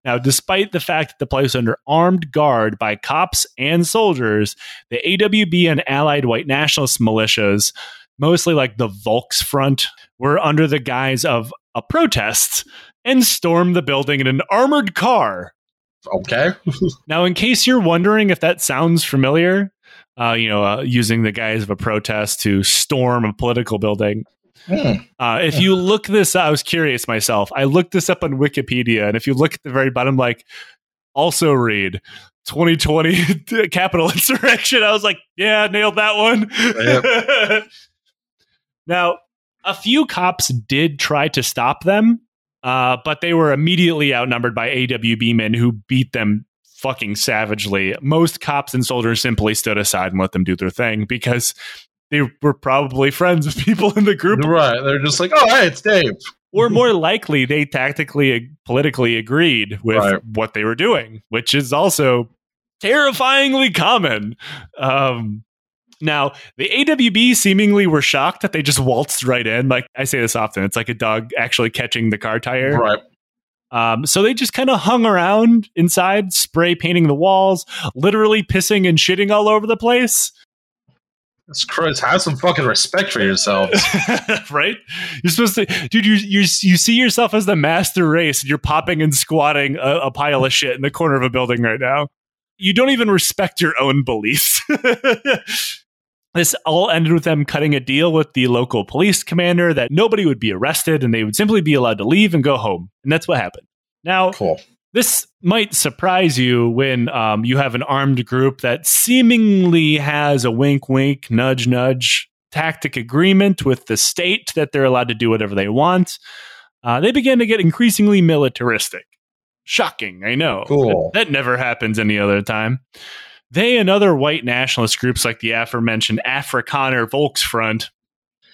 Now, despite the fact that the place was under armed guard by cops and soldiers, the AWB and allied white nationalist militias, mostly like the Volksfront, were under the guise of a protest and stormed the building in an armored car. Okay. [laughs] now, in case you're wondering if that sounds familiar, uh, you know, uh, using the guise of a protest to storm a political building, Hmm. Uh, if you look this up, I was curious myself. I looked this up on Wikipedia, and if you look at the very bottom, like also read 2020 [laughs] Capitol insurrection, I was like, yeah, nailed that one. Yep. [laughs] now, a few cops did try to stop them, uh, but they were immediately outnumbered by AWB men who beat them fucking savagely. Most cops and soldiers simply stood aside and let them do their thing because they were probably friends with people in the group. Right. They're just like, oh, hey, it's Dave. or more likely, they tactically, politically agreed with right. what they were doing, which is also terrifyingly common. Um, now, the AWB seemingly were shocked that they just waltzed right in. Like I say this often, it's like a dog actually catching the car tire. Right. Um, so they just kind of hung around inside, spray painting the walls, literally pissing and shitting all over the place. That's Christ. Have some fucking respect for yourselves, [laughs] right? You're supposed to, dude. You you you see yourself as the master race, and you're popping and squatting a, a pile of shit in the corner of a building right now. You don't even respect your own beliefs. [laughs] this all ended with them cutting a deal with the local police commander that nobody would be arrested and they would simply be allowed to leave and go home, and that's what happened. Now, cool this might surprise you when um, you have an armed group that seemingly has a wink, wink, nudge, nudge tactic agreement with the state that they're allowed to do whatever they want. Uh, they begin to get increasingly militaristic. Shocking, I know. Cool. That, that never happens any other time. They and other white nationalist groups like the aforementioned Afrikaner Volksfront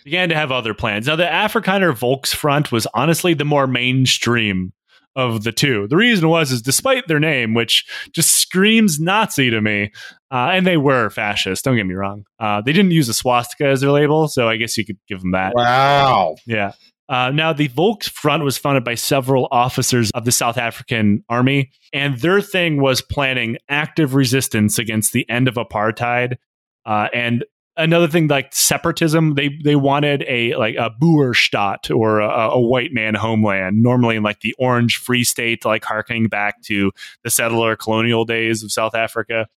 began to have other plans. Now, the Afrikaner Volksfront was honestly the more mainstream of the two. The reason was is despite their name, which just screams Nazi to me, uh, and they were fascist. Don't get me wrong. Uh, they didn't use a swastika as their label, so I guess you could give them that. Wow. Yeah. Uh, now, the Volksfront was founded by several officers of the South African army, and their thing was planning active resistance against the end of apartheid uh, and another thing like separatism they they wanted a like a boerstaat or a, a, white man homeland normally in like the orange free state like harkening back to the settler colonial days of south africa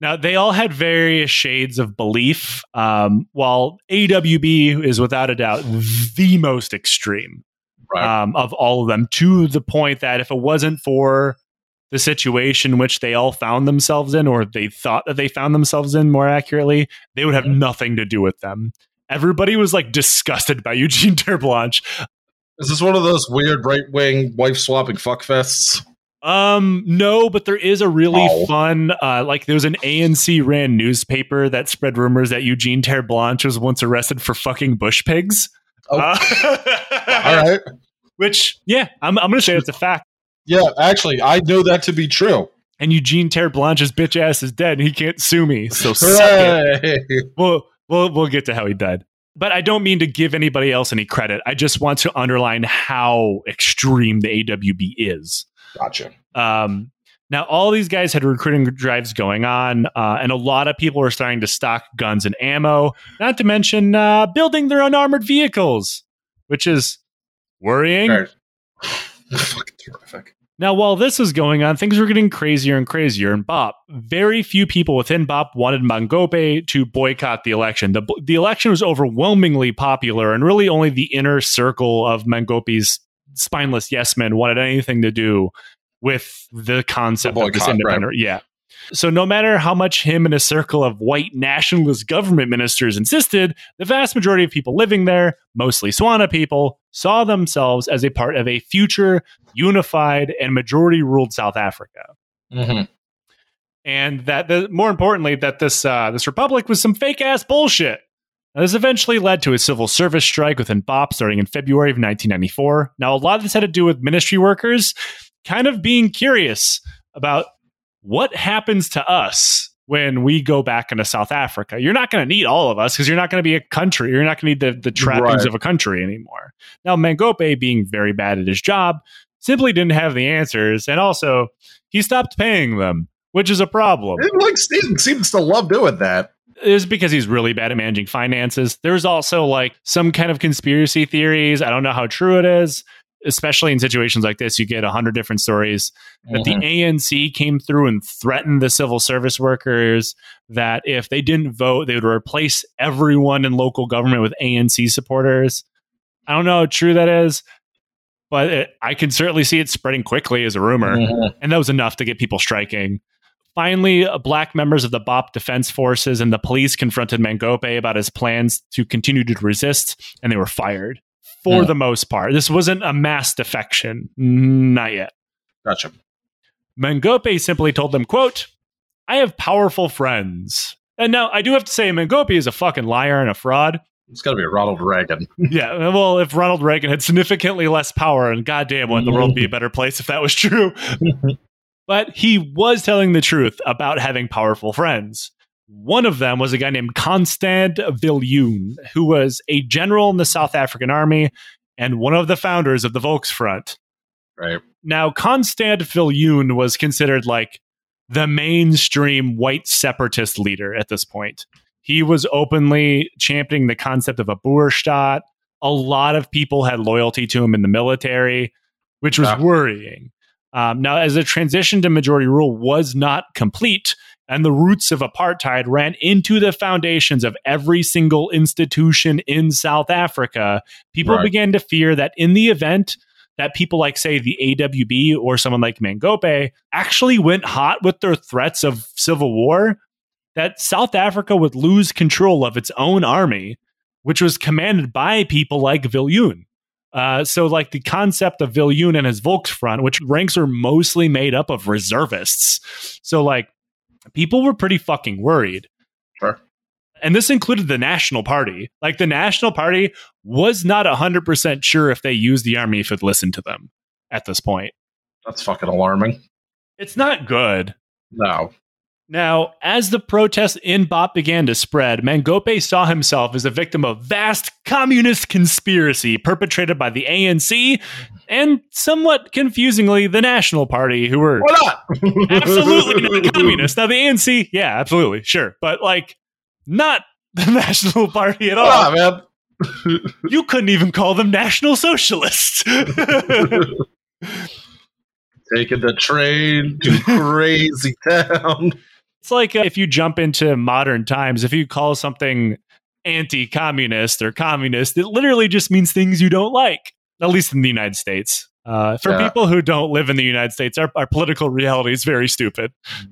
now they all had various shades of belief um, while awb is without a doubt the most extreme right. um, of all of them to the point that if it wasn't for the situation which they all found themselves in, or they thought that they found themselves in more accurately, they would have mm-hmm. nothing to do with them. Everybody was like disgusted by [laughs] Eugene Terre'Blanche. Is this one of those weird right wing wife swapping fuckfests? Um, no, but there is a really oh. fun, uh, like there was an ANC ran newspaper that spread rumors that Eugene Terre'Blanche was once arrested for fucking bush pigs. Oh. Uh, [laughs] All right. Which, yeah, I'm, I'm going to say it's a fact. Yeah, actually, I know that to be true. And Eugene Terre'Blanche's bitch ass is dead, and he can't sue me. So. [laughs] We'll, we'll we'll get to how he died. But I don't mean to give anybody else any credit. I just want to underline how extreme the AWB is. Gotcha. Um, Now, all these guys had recruiting drives going on, uh, and a lot of people were starting to stock guns and ammo, not to mention uh, building their own armored vehicles, which is worrying. Right. [laughs] Fucking terrific. Now, while this was going on, things were getting crazier and crazier in BOP. Very few people within BOP wanted Mangope to boycott the election. The, the election was overwhelmingly popular, and really only the inner circle of Mangope's spineless yes men wanted anything to do with the concept The of this boycott, independent. Yeah. So, no matter how much him and a circle of white nationalist government ministers insisted, the vast majority of people living there, mostly Tswana people, saw themselves as a part of a future, unified, and majority ruled South Africa. hmm And that, the, more importantly, that this uh, this republic was some fake ass bullshit. Now, this eventually led to a civil service strike within BOP starting in February of 1994. Now, a lot of this had to do with ministry workers kind of being curious about what happens to us when we go back into South Africa. You're not going to need all of us because you're not going to be a country. You're not going to need the, the trappings Right. of a country anymore. Now, Mangope, being very bad at his job, simply didn't have the answers. And also, he stopped paying them, which is a problem. And like Steve seems to love doing that. It is because he's really bad at managing finances. There's also like some kind of conspiracy theories. I don't know how true it is, especially in situations like this. You get a hundred different stories that the ANC came through and threatened the civil service workers that if they didn't vote, they would replace everyone in local government with ANC supporters. I don't know how true that is, but it, I can certainly see it spreading quickly as a rumor Mhm. and that was enough to get people striking. Finally, black members of the BOP Defense Forces and the police confronted Mangope about his plans to continue to resist, and they were fired for the most part. This wasn't a mass defection, not yet. Gotcha. Mangope simply told them, "quote I have powerful friends." And now I do have to say, Mangope is a fucking liar and a fraud. It's got to be a Ronald Reagan. [laughs] Yeah, well, if Ronald Reagan had significantly less power, and goddamn, wouldn't the world be a [laughs] better place if that was true? [laughs] but he was telling the truth about having powerful friends. One of them was a guy named Constant Viljoen, who was a general in the South African army and one of the founders of the Volksfront. Right. Now, Constant Viljoen was considered like the mainstream white separatist leader at this point. He was openly championing the concept of a Boerstaat. A lot of people had loyalty to him in the military, which was Ah. worrying. Um, now, as the transition to majority rule was not complete, and the roots of apartheid ran into the foundations of every single institution in South Africa, people Right. began to fear that in the event that people like, say, the AWB or someone like Mangope actually went hot with their threats of civil war, that South Africa would lose control of its own army, which was commanded by people like Viljoen. Uh, so, like the concept of Viljoen and his Volksfront, which ranks are mostly made up of reservists. So, like, people were pretty fucking worried. Sure. And this included the National Party. Like, the National Party was not 100% sure if they used the army if it listened to them at this point. That's fucking alarming. It's not good. No. Now, as the protests in BOP began to spread, Mangope saw himself as a victim of vast communist conspiracy perpetrated by the ANC and, somewhat confusingly, the National Party, who were [laughs] absolutely not communist. Now, the ANC, yeah, absolutely, sure, but like not [laughs] the National Party at all. Man. [laughs] You couldn't even call them National Socialists. Taking the train to crazy town. It's like uh, if you jump into modern times, if you call something anti communist or communist, it literally just means things you don't like, at least in the United States. Uh, for Yeah. people who don't live in the United States, our, our political reality is very stupid.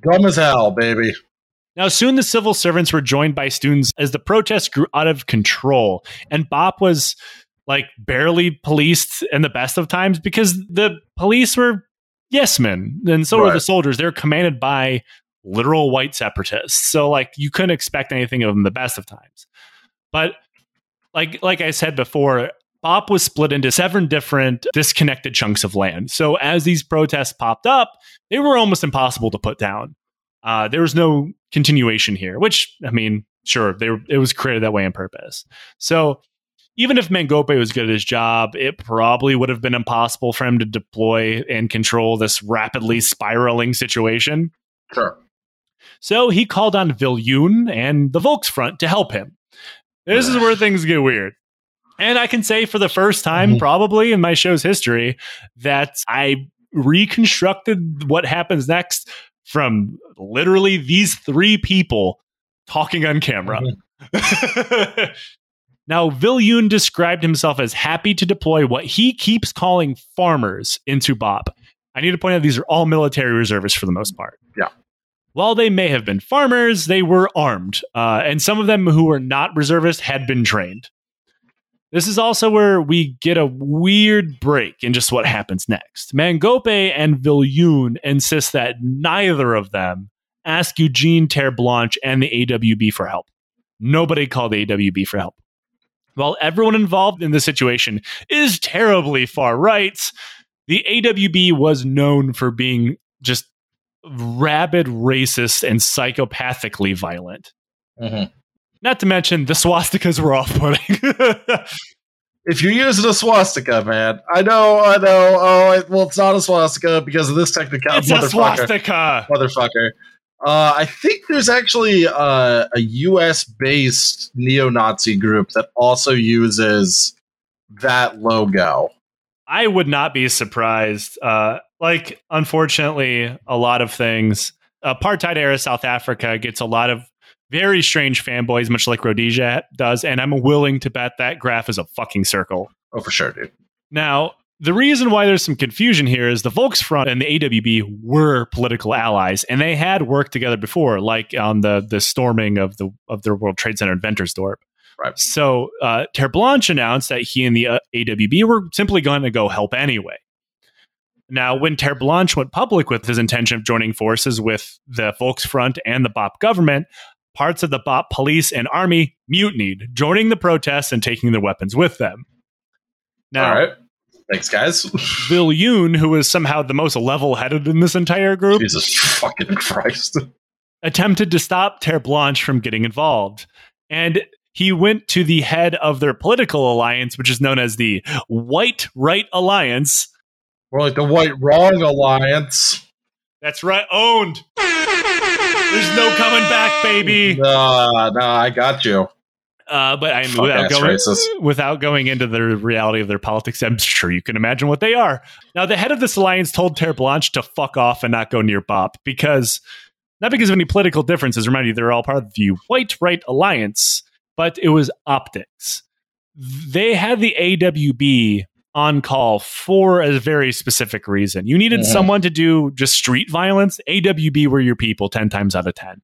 Dumb as hell, baby. Now, soon the civil servants were joined by students as the protests grew out of control, and BOP was like barely policed in the best of times because the police were yes men, and so were the soldiers. They're commanded by literal white separatists, so like you couldn't expect anything of them the best of times. But like like I said before, BOP was split into seven different disconnected chunks of land. So as these protests popped up, they were almost impossible to put down. Uh, there was no continuation here, which I mean, sure, they were, it was created that way on purpose. So even if Mangope was good at his job, it probably would have been impossible for him to deploy and control this rapidly spiraling situation. Sure. So he called on Viljoen and the Volksfront to help him. This is where things get weird. And I can say for the first time, Mhm. probably in my show's history, that I reconstructed what happens next from literally these three people talking on camera. [laughs] now, Viljoen described himself as happy to deploy what he keeps calling farmers into BOP. I need to point out these are all military reservists for the most part. Yeah. While they may have been farmers, they were armed, uh, and some of them who were not reservists had been trained. This is also where we get a weird break in just what happens next. Mangope and Viljoen insist that neither of them ask Eugene Terre'Blanche and the AWB for help. Nobody called the AWB for help. While everyone involved in the situation is terribly far right, the AWB was known for being just rabid, racist, and psychopathically violent. Mhm. Not to mention the swastikas were off putting. [laughs] If you're using a swastika, man, I know, I know. Oh, it, well, it's not a swastika because of this technical it's a motherfucker. swastika. Motherfucker. Uh, I think there's actually uh, a U.S. based neo-Nazi group that also uses that logo. I would not be surprised. Uh, like, unfortunately, a lot of things. Apartheid era South Africa gets a lot of very strange fanboys, much like Rhodesia does, and I'm willing to bet that graph is a fucking circle. Oh, for sure, dude. Now, the reason why there's some confusion here is the Volksfront and the AWB were political allies, and they had worked together before, like on the the storming of the of their World Trade Center in Ventersdorp. Right. So uh, Terre'Blanche announced that he and the uh, AWB were simply going to go help anyway. Now, when Terre'Blanche went public with his intention of joining forces with the Volksfront and the BOP government, parts of the BOP police and army mutinied, joining the protests and taking their weapons with them. Now, All right. Thanks, guys. [laughs] Viljoen, who was somehow the most level headed in this entire group, Jesus fucking Christ. attempted to stop Terre'Blanche from getting involved. And he went to the head of their political alliance, which is known as the White Right Alliance. We're like the White Wrong Alliance. That's right, owned. There's no coming back, baby. Nah, nah, I got you. Uh, but I'm Fuck without going racist. without going into the reality of their politics. I'm sure you can imagine what they are. Now, the head of this alliance told Terre'Blanche to fuck off and not go near Bop because not because of any political differences. Remind you, they're all part of the White Right Alliance, but it was optics. They had the AWB on call for a very specific reason. You needed Mhm. someone to do just street violence. AWB were your people 10 times out of 10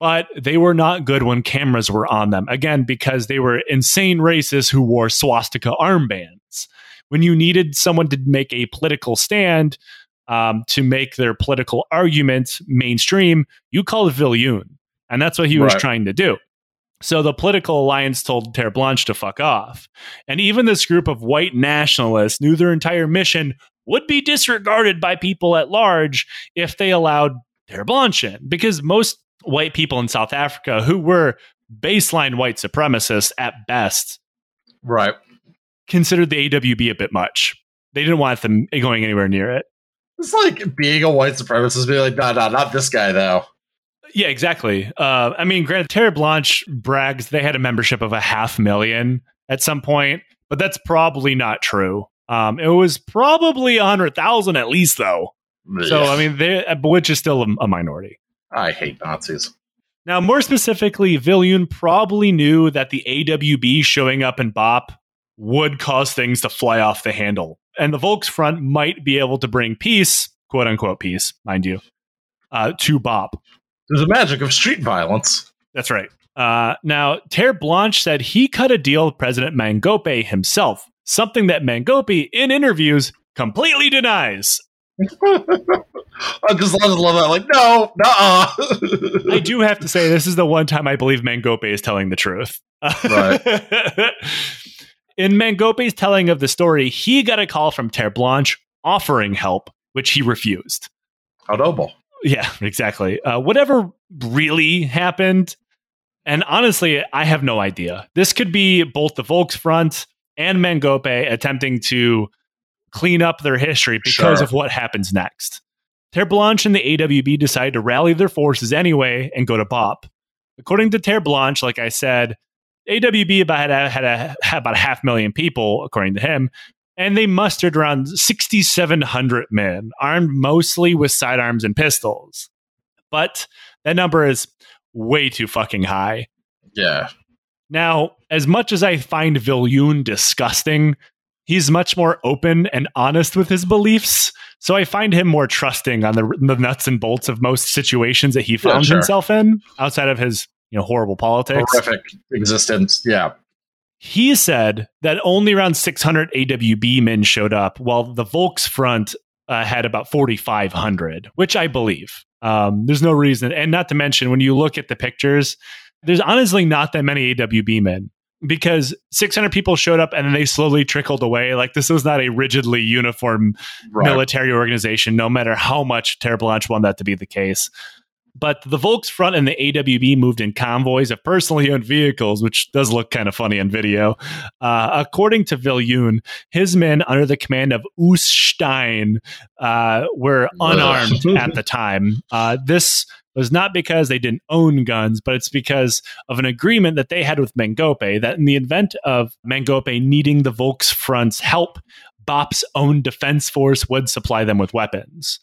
but they were not good when cameras were on them. Again, because they were insane racists who wore swastika armbands. When you needed someone to make a political stand, um, to make their political argument mainstream, you called Viljoen. And that's what he was trying to do. So the political alliance told Terre'Blanche to fuck off. And even this group of white nationalists knew their entire mission would be disregarded by people at large if they allowed Terre'Blanche in. Because most white people in South Africa who were baseline white supremacists at best Right. considered the AWB a bit much. They didn't want them going anywhere near it. It's like being a white supremacist, being like, nah, nah, not this guy, though. Yeah, exactly. Uh, I mean, granted, Terre'Blanche brags they had a membership of a half million at some point, but that's probably not true. Um, it was probably a hundred thousand at least, though. So, I mean, they, which is still a, a minority. I hate Nazis. Now, more specifically, Viljoen probably knew that the AWB showing up in BOP would cause things to fly off the handle. And the Volksfront might be able to bring peace, quote unquote peace, mind you, uh, to BOP. There's the magic of street violence. That's right. Uh, now, Terre'Blanche said he cut a deal with President Mangope himself, something that Mangope, in interviews, completely denies. I just, just love that. Like, no, nah. [laughs] I do have to say, this is the one time I believe Mangope is telling the truth. Right. [laughs] In Mangope's telling of the story, he got a call from Terre'Blanche offering help, which he refused. How noble. Yeah, [laughs] exactly. Uh, whatever really happened, and honestly, I have no idea. This could be both the Volksfront and Mangope attempting to clean up their history because Sure. of what happens next. Terre'Blanche and the AWB decide to rally their forces anyway and go to Bop. According to Terre'Blanche, like I said, AWB about had, a, had, a, had about a half million people, according to him, and they mustered around 6,700 men, armed mostly with sidearms and pistols. But that number is way too fucking high. Yeah. Now, as much as I find Viljoen disgusting, he's much more open and honest with his beliefs. So I find him more trusting on the, the nuts and bolts of most situations that he found sure. himself in, outside of his you know horrible politics. Horrific existence. Yeah. He said that only around 600 AWB men showed up, while the Volksfront uh, had about 4,500, which I believe. Um, there's no reason, and not to mention when you look at the pictures, there's honestly not that many AWB men because 600 people showed up and then they slowly trickled away. Like this was not a rigidly uniform Right. military organization, no matter how much Terre'Blanche wanted that to be the case. But the Volksfront and the AWB moved in convoys of personally owned vehicles, which does look kind of funny on video. Uh, according to Viljoen, his men under the command of Oos Stein uh, were unarmed [laughs] at the time. Uh, this was not because they didn't own guns, but it's because of an agreement that they had with Mangope that in the event of Mangope needing the Volksfront's help, BOP's own defense force would supply them with weapons,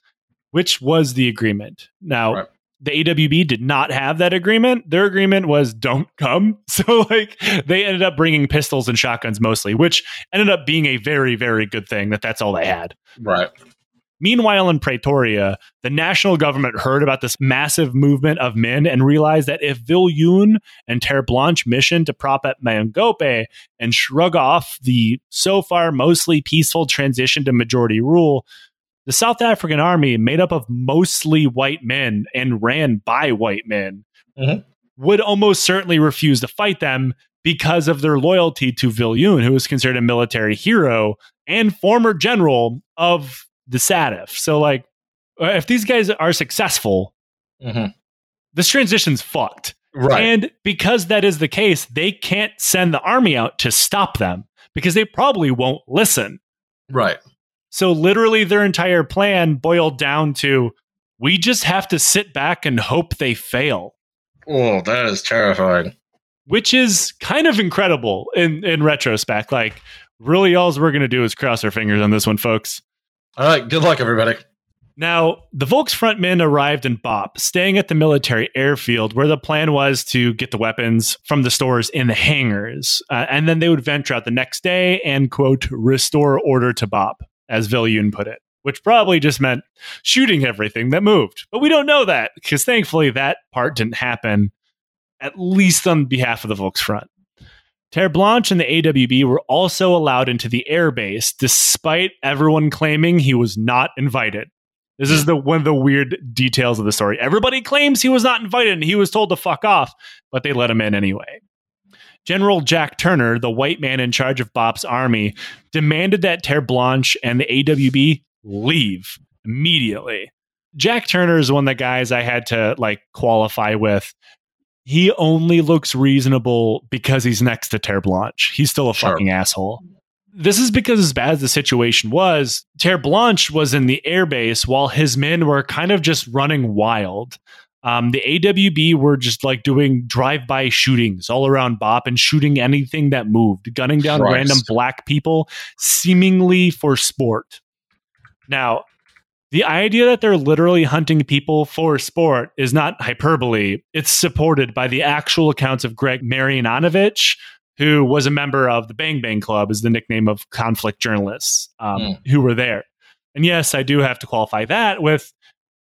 which was the agreement. Now, Right. The AWB did not have that agreement. Their agreement was don't come. [laughs] So, like, they ended up bringing pistols and shotguns mostly, which ended up being a very, very good thing that that's all they had. Right. Meanwhile, in Pretoria, the national government heard about this massive movement of men and realized that if Viljoen and Terre'Blanche mission to prop up Mangope and shrug off the so far mostly peaceful transition to majority rule, the South African army, made up of mostly white men and ran by white men, Mhm. would almost certainly refuse to fight them because of their loyalty to Viljoen, who was considered a military hero and former general of the SADF. So, like, uh, if these guys are successful, Mhm. this transition's fucked. Right. And because that is the case, they can't send the army out to stop them because they probably won't listen. right. So, literally, their entire plan boiled down to we just have to sit back and hope they fail, Oh, that is terrifying. which is kind of incredible in, in retrospect. Like, really, all we're going to do is cross our fingers on this one, folks. All right. Good luck, everybody. Now, the Volksfront men arrived in Bop, staying at the military airfield where the plan was to get the weapons from the stores in the hangars. Uh, and then they would venture out the next day and, quote, restore order to Bop, as Viljoen put it, which probably just meant shooting everything that moved. But we don't know that because thankfully that part didn't happen, at least on behalf of the Volksfront. Terre'Blanche and the AWB were also allowed into the airbase, despite everyone claiming he was not invited. This is the one of the weird details of the story. Everybody claims he was not invited and he was told to fuck off, but they let him in anyway. General Jack Turner, the white man in charge of Bop's army, demanded that Terre'Blanche and the AWB leave immediately. Jack Turner is one of the guys I had to like qualify with. He only looks reasonable because he's next to Terre'Blanche. He's still a Sure. fucking asshole. This is because, as bad as the situation was, Terre'Blanche was in the airbase while his men were kind of just running wild. Um, the AWB were just like doing drive-by shootings all around Bop and shooting anything that moved, gunning down Christ. random black people, seemingly for sport. Now, the idea that they're literally hunting people for sport is not hyperbole. It's supported by the actual accounts of Greg Marinovich, who was a member of the Bang Bang Club, is the nickname of conflict journalists um, who were there. And yes, I do have to qualify that with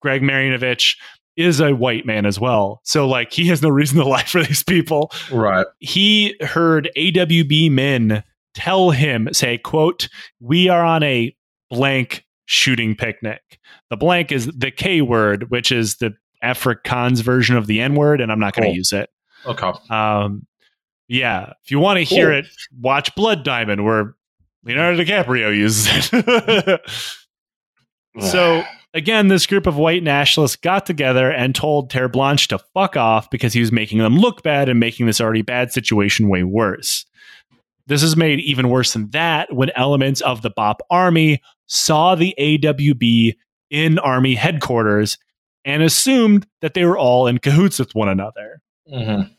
Greg Marinovich is a white man as well. So, like, he has no reason to [laughs] lie for these people Right. he heard AWB men tell him, say, quote, we are on a blank shooting picnic. The blank is the K word, which is the Afrikaans version of the N word, and I'm not going to Cool. use it. Okay. Um, yeah, if you want to hear it, watch Blood Diamond, where Leonardo DiCaprio uses it. [laughs] so again, this group of white nationalists got together and told Terre'Blanche to fuck off because he was making them look bad and making this already bad situation way worse. This is made even worse than that when elements of the BOP army saw the AWB in army headquarters and assumed that they were all in cahoots with one another. Mhm.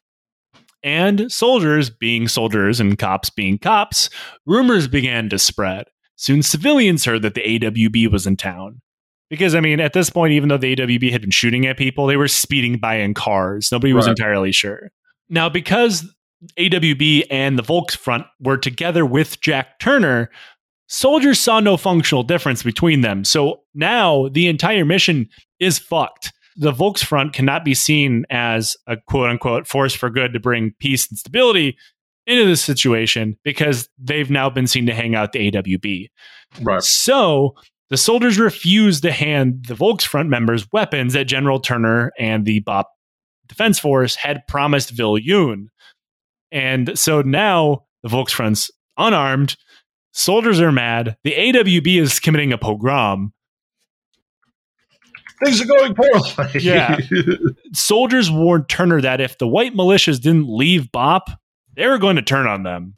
And soldiers being soldiers and cops being cops, rumors began to spread. Soon civilians heard that the AWB was in town. Because, I mean, at this point, even though the AWB had been shooting at people, they were speeding by in cars. Nobody was Right. entirely sure. Now, because AWB and the Volksfront were together with Jack Turner, soldiers saw no functional difference between them. So now the entire mission is fucked. The Volksfront cannot be seen as a quote unquote force for good to bring peace and stability into this situation because they've now been seen to hang out the AWB. Right. So the soldiers refused to hand the Volksfront members weapons that General Turner and the BOP Defense Force had promised Viljoen. And so now the Volksfront's unarmed, soldiers are mad, the AWB is committing a pogrom. Things are going poorly. Yeah. Soldiers warned Turner that if the white militias didn't leave BOP, they were going to turn on them.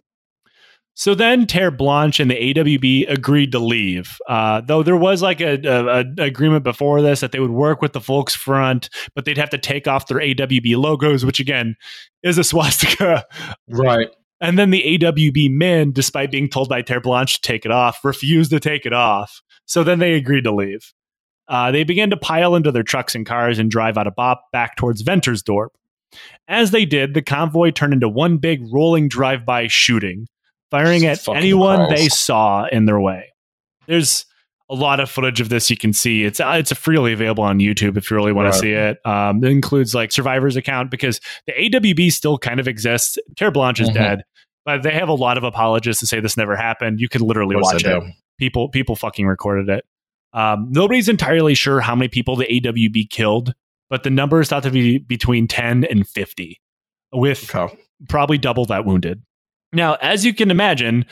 So then Terre'Blanche and the AWB agreed to leave. Uh, though there was like a, a, a agreement before this that they would work with the Volksfront, but they'd have to take off their AWB logos, which again is a [laughs] swastika. right. And then the AWB men, despite being told by Terre'Blanche to take it off, refused to take it off. So then they agreed to leave. Uh, they began to pile into their trucks and cars and drive out of Bop back towards Ventersdorp. As they did, the convoy turned into one big rolling drive-by shooting, firing at anyone balls. they saw in their way. There's a lot of footage of this you can see. It's uh, it's freely available on YouTube if you really want Right. to see it. Um, it includes like Survivor's account because the AWB still kind of exists. Terre'Blanche is Mhm. dead, but they have a lot of apologists to say this never happened. You could literally course watch it people people fucking recorded it. Um, nobody's entirely sure how many people the AWB killed, but the number is thought to be between 10 and 50, with Okay. probably double that wounded. Now, as you can imagine,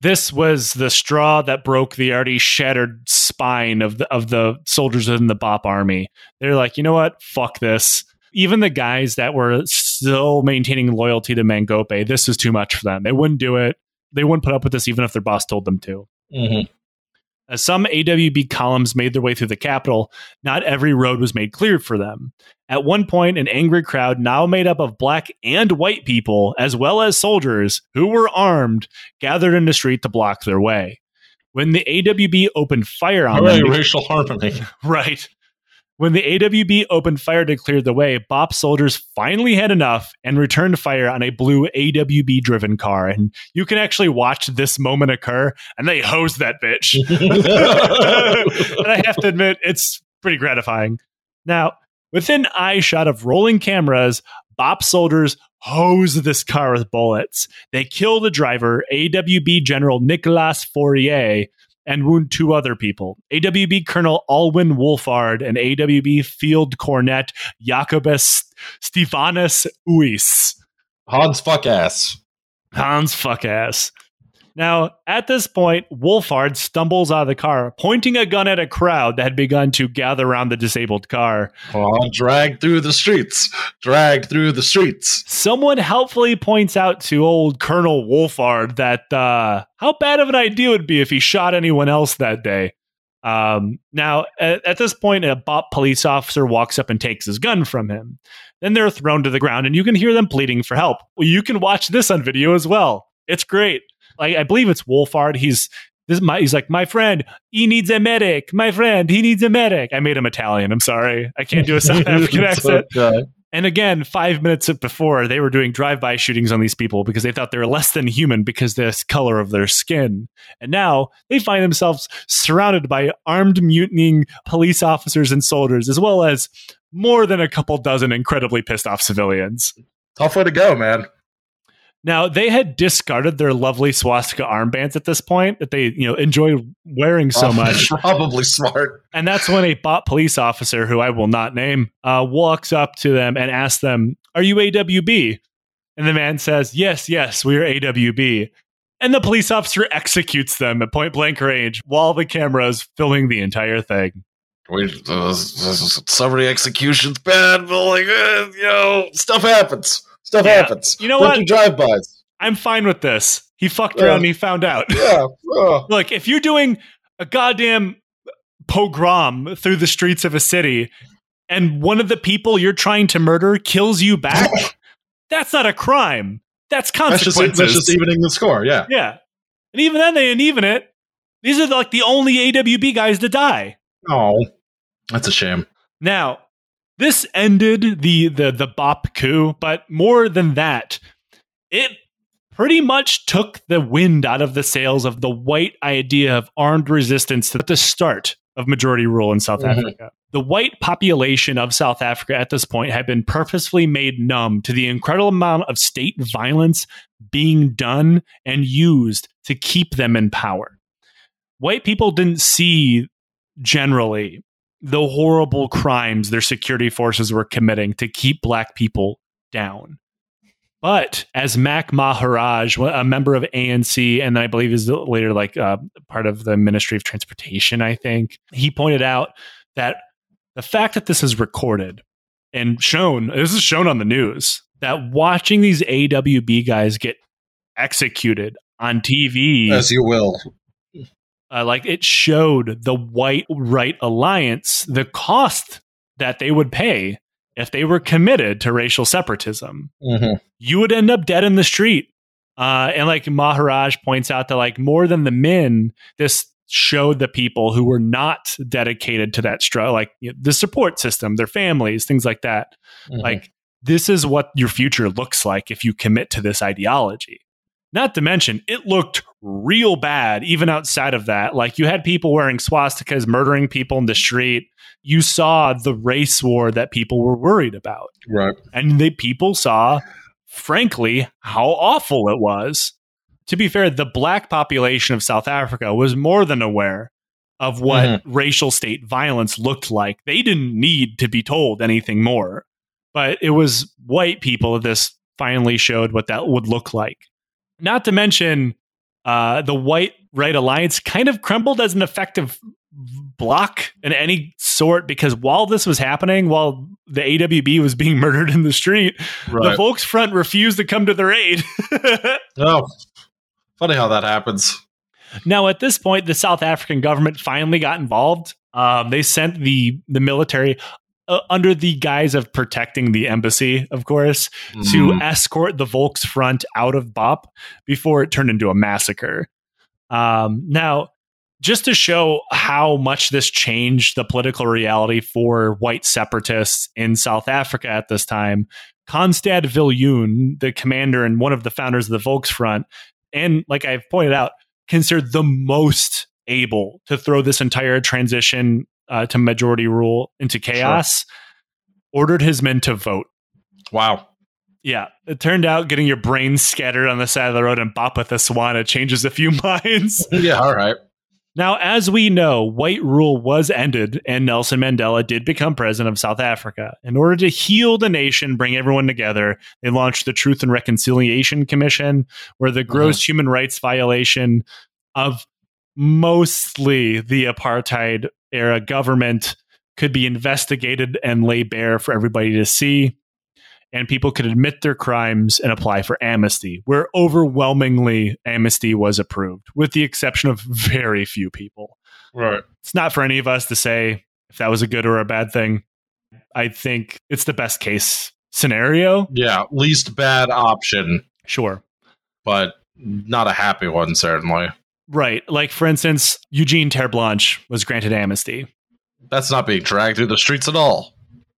this was the straw that broke the already shattered spine of the of the soldiers in the Bop army. They're like, you know what? Fuck this. Even the guys that were still maintaining loyalty to Mangope, this is too much for them. They wouldn't do it. They wouldn't put up with this even if their boss told them to. Mhm. As some AWB columns made their way through the capital, not every road was made clear for them. At one point, an angry crowd, now made up of black and white people, as well as soldiers who were armed, gathered in the street to block their way. When the AWB opened fire on Hooray, them, racial harmony. [laughs] right. When the AWB opened fire to clear the way, BOP soldiers finally had enough and returned fire on a blue AWB driven car. And you can actually watch this moment occur, and they hose that bitch. [laughs] [laughs] and I have to admit, it's pretty gratifying. Now, within eye shot of rolling cameras, BOP soldiers hose this car with bullets. They kill the driver, AWB General Nicolas Fourie, and wound two other people AWB Colonel Alwyn Wolfaardt and AWB Field Cornet Jacobus Stefanus Uys. Hans fuck ass. Hans fuck ass. Now, at this point, Wolfaardt stumbles out of the car, pointing a gun at a crowd that had begun to gather around the disabled car. Oh, dragged through the streets. Dragged through the streets. Someone helpfully points out to old Colonel Wolfaardt that uh, how bad of an idea it would be if he shot anyone else that day. Um, now, at, at this point, a BOP police officer walks up and takes his gun from him. Then they're thrown to the ground, and you can hear them pleading for help. Well, you can watch this on video as well. It's great. Like I believe it's Wolfaardt. He's this is my he's like my friend. He needs a medic. My friend. He needs a medic. I made him Italian. I'm sorry. I can't do a South [laughs] African accent. And again, five minutes before, they were doing drive-by shootings on these people because they thought they were less than human because of the color of their skin. And now they find themselves surrounded by armed, mutinying police officers and soldiers, as well as more than a couple dozen incredibly pissed off civilians. Tough way to go, man. Now they had discarded their lovely swastika armbands at this point that they, you know, enjoy wearing so Oh, much. [laughs] Probably smart. And that's when a Bop police officer, who I will not name, uh, walks up to them and asks them, Are you AWB? And the man says, Yes, yes, we are AWB. And the police officer executes them at point blank range while the camera is filming the entire thing. We, uh, so many executions bad, but like, uh, you know, stuff happens. Stuff Yeah. happens. You know what? Rookie drive-bys. I'm fine with this. He fucked around and he found out. Yeah. [laughs] Oh. Look, if you're doing a goddamn pogrom through the streets of a city and one of the people you're trying to murder kills you back, [laughs] that's not a crime. That's That's just, consequences. that's just evening the score. Yeah. yeah. And even then, they didn't even it. These are like the only AWB guys to die. Oh, that's a shame. Now, this ended the the the Bop coup, but more than that, it pretty much took the wind out of the sails of the white idea of armed resistance at the start of majority rule in South Mhm. Africa. The white population of South Africa at this point had been purposefully made numb to the incredible amount of state violence being done and used to keep them in power. White people didn't see generally the horrible crimes their security forces were committing to keep black people down. But as Mac Maharaj, a member of ANC, and I believe is later like uh, part of the Ministry of Transportation, I think he pointed out that the fact that this is recorded and shown, this is shown on the news, that watching these AWB guys get executed on TV As you will. Uh, like it showed the white right alliance the cost that they would pay if they were committed to racial separatism Mhm. you would end up dead in the street uh, and like maharaj points out that like more than the men this showed the people who were not dedicated to that struggle like you know, the support system their families things like that Mhm. like this is what your future looks like if you commit to this ideology not to mention it looked real bad even outside of that. Like you had people wearing swastikas murdering people in the street. You saw the race war that people were worried about. Right. and the people saw frankly how awful it was. To be fair the black population of south africa was more than aware of what mm-hmm. racial state violence looked like. They didn't need to be told anything more but it was white people this finally showed what that would look like. Not to mention uh, the white right alliance kind of crumbled as an effective block in any sort because while this was happening while the awb was being [laughs] murdered in the street the Right. Volksfront refused to come to their aid. [laughs] Oh, funny how that happens. now, at this point, the South African government finally got involved. Um, they sent the the military uh, under the guise of protecting the embassy, of course, to Mhm. escort the Volksfront out of Bop before it turned into a massacre. Um, now, just to show how much this changed the political reality for white separatists in South Africa at this time, Constand Viljoen, the commander and one of the founders of the Volksfront, and like I've pointed out, considered the most able to throw this entire transition uh, to majority rule into chaos, ordered his men to vote. Wow. Yeah, it turned out getting your brains scattered on the side of the road and bop with a swan it changes a few [laughs] minds. Yeah. All right. Now, as we know, white rule was ended and Nelson Mandela did become president of South Africa. In order to heal the nation, bring everyone together, they launched the Truth and Reconciliation Commission, where the gross human rights violation of mostly the apartheid era government could be investigated and lay bare for everybody to see. And people could admit their crimes and apply for amnesty, where overwhelmingly amnesty was approved, with the exception of very few people. Right. It's not for any of us to say if that was a good or a bad thing. I think it's the best case scenario. Yeah. Least bad option, Sure. but not a happy one, certainly. Right. Like, for instance, Eugene Terre'Blanche was granted amnesty. That's not being dragged through the streets at all.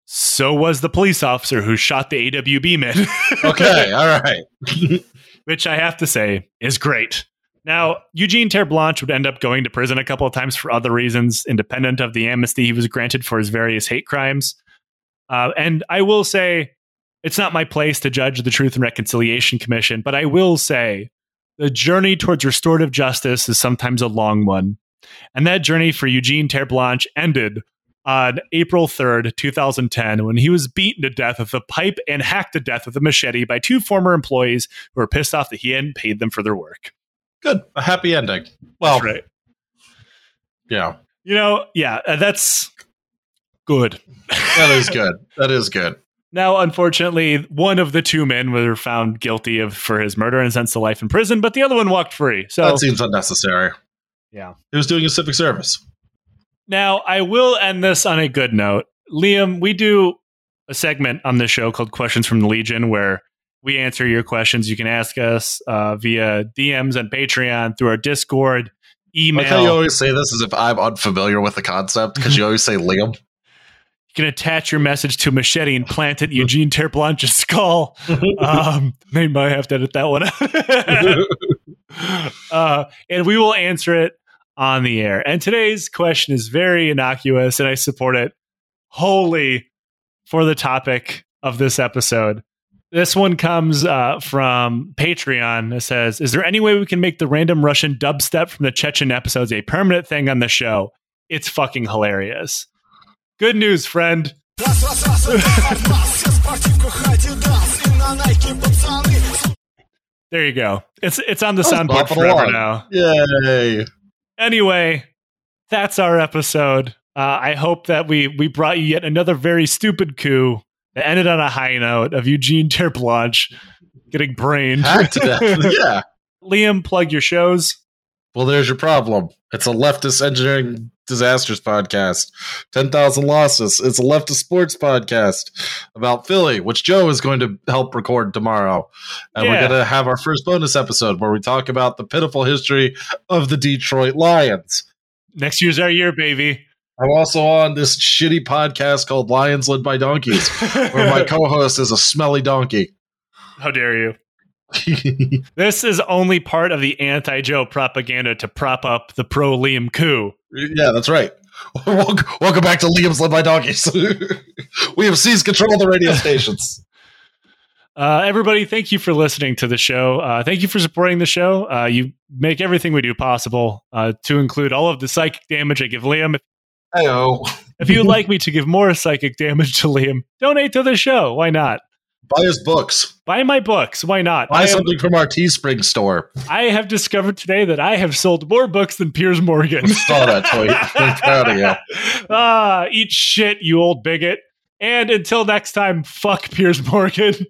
So was the police officer who shot the AWB men. [laughs] Okay. all right. [laughs] which I have to say is great. Now, Eugene Terre'Blanche would end up going to prison a couple of times for other reasons, independent of the amnesty he was granted for his various hate crimes. Uh, and I will say, it's not my place to judge the Truth and Reconciliation Commission, but I will say the journey towards restorative justice is sometimes a long one. And that journey for Eugene Terre'Blanche ended on April 3rd, 2010, when he was beaten to death with a pipe and hacked to death with a machete by two former employees who were pissed off that he hadn't paid them for their work. Good. A happy ending. Well, right. yeah. You know, yeah, uh, that's good. That is good. That is good. Now, unfortunately, one of the two men were found guilty of for his murder and sentenced to life in prison, but the other one walked free. So that seems unnecessary. Yeah. He was doing a civic service. Now, I will end this on a good note. Liam, we do a segment on the show called Questions from the Legion where we answer your questions. You can ask us uh, via DMs and Patreon through our Discord, email. like how you always say this as if I'm unfamiliar with the concept because you always say Liam. You can attach your message to a machete and plant it in Eugene Terre'Blanche's skull. [laughs] um, they might have to edit that one out. [laughs] uh, and we will answer it on the air. And today's question is very innocuous, and I support it wholly for the topic of this episode. This one comes uh, from Patreon. It says, "Is there any way we can make the random Russian dubstep from the Chechen episodes a permanent thing on the show? It's fucking hilarious." Good news, friend. There you go. It's it's on the soundboard forever now. Yay. Anyway, that's our episode. Uh, I hope that we we brought you yet another very stupid coup that ended on a high note of Eugene Terre'Blanche getting brained. Hacked to death. yeah. [laughs] Liam, plug your shows. Well, there's your problem. It's a leftist engineering disasters podcast. 10,000 losses. It's a leftist sports podcast about Philly, which Joe is going to help record tomorrow. And Yeah. we're going to have our first bonus episode where we talk about the pitiful history of the Detroit Lions. Next year's our year, baby. I'm also on this shitty podcast called Lions Led by Donkeys, where my [laughs] co host is a smelly donkey. How dare you? [laughs] This is only part of the anti Joe propaganda to prop up the pro Liam coup. Yeah, that's right. [laughs] Welcome, welcome back to Liam's Led by Donkeys. [laughs] we have seized control of the radio stations. Uh, everybody, thank you for listening to the show. Uh, thank you for supporting the show. Uh, you make everything we do possible, uh, to include all of the psychic damage I give Liam. Heyo. If you would like me to give more psychic damage to Liam, donate to the show. Why not? Buy his books. Buy my books. Why not? Buy I, am- something from our Teespring store. I have discovered today that I have sold more books than Piers Morgan. Saw that tweet. I'm proud of you. ah, eat shit, you old bigot. And until next time, fuck Piers Morgan. [laughs]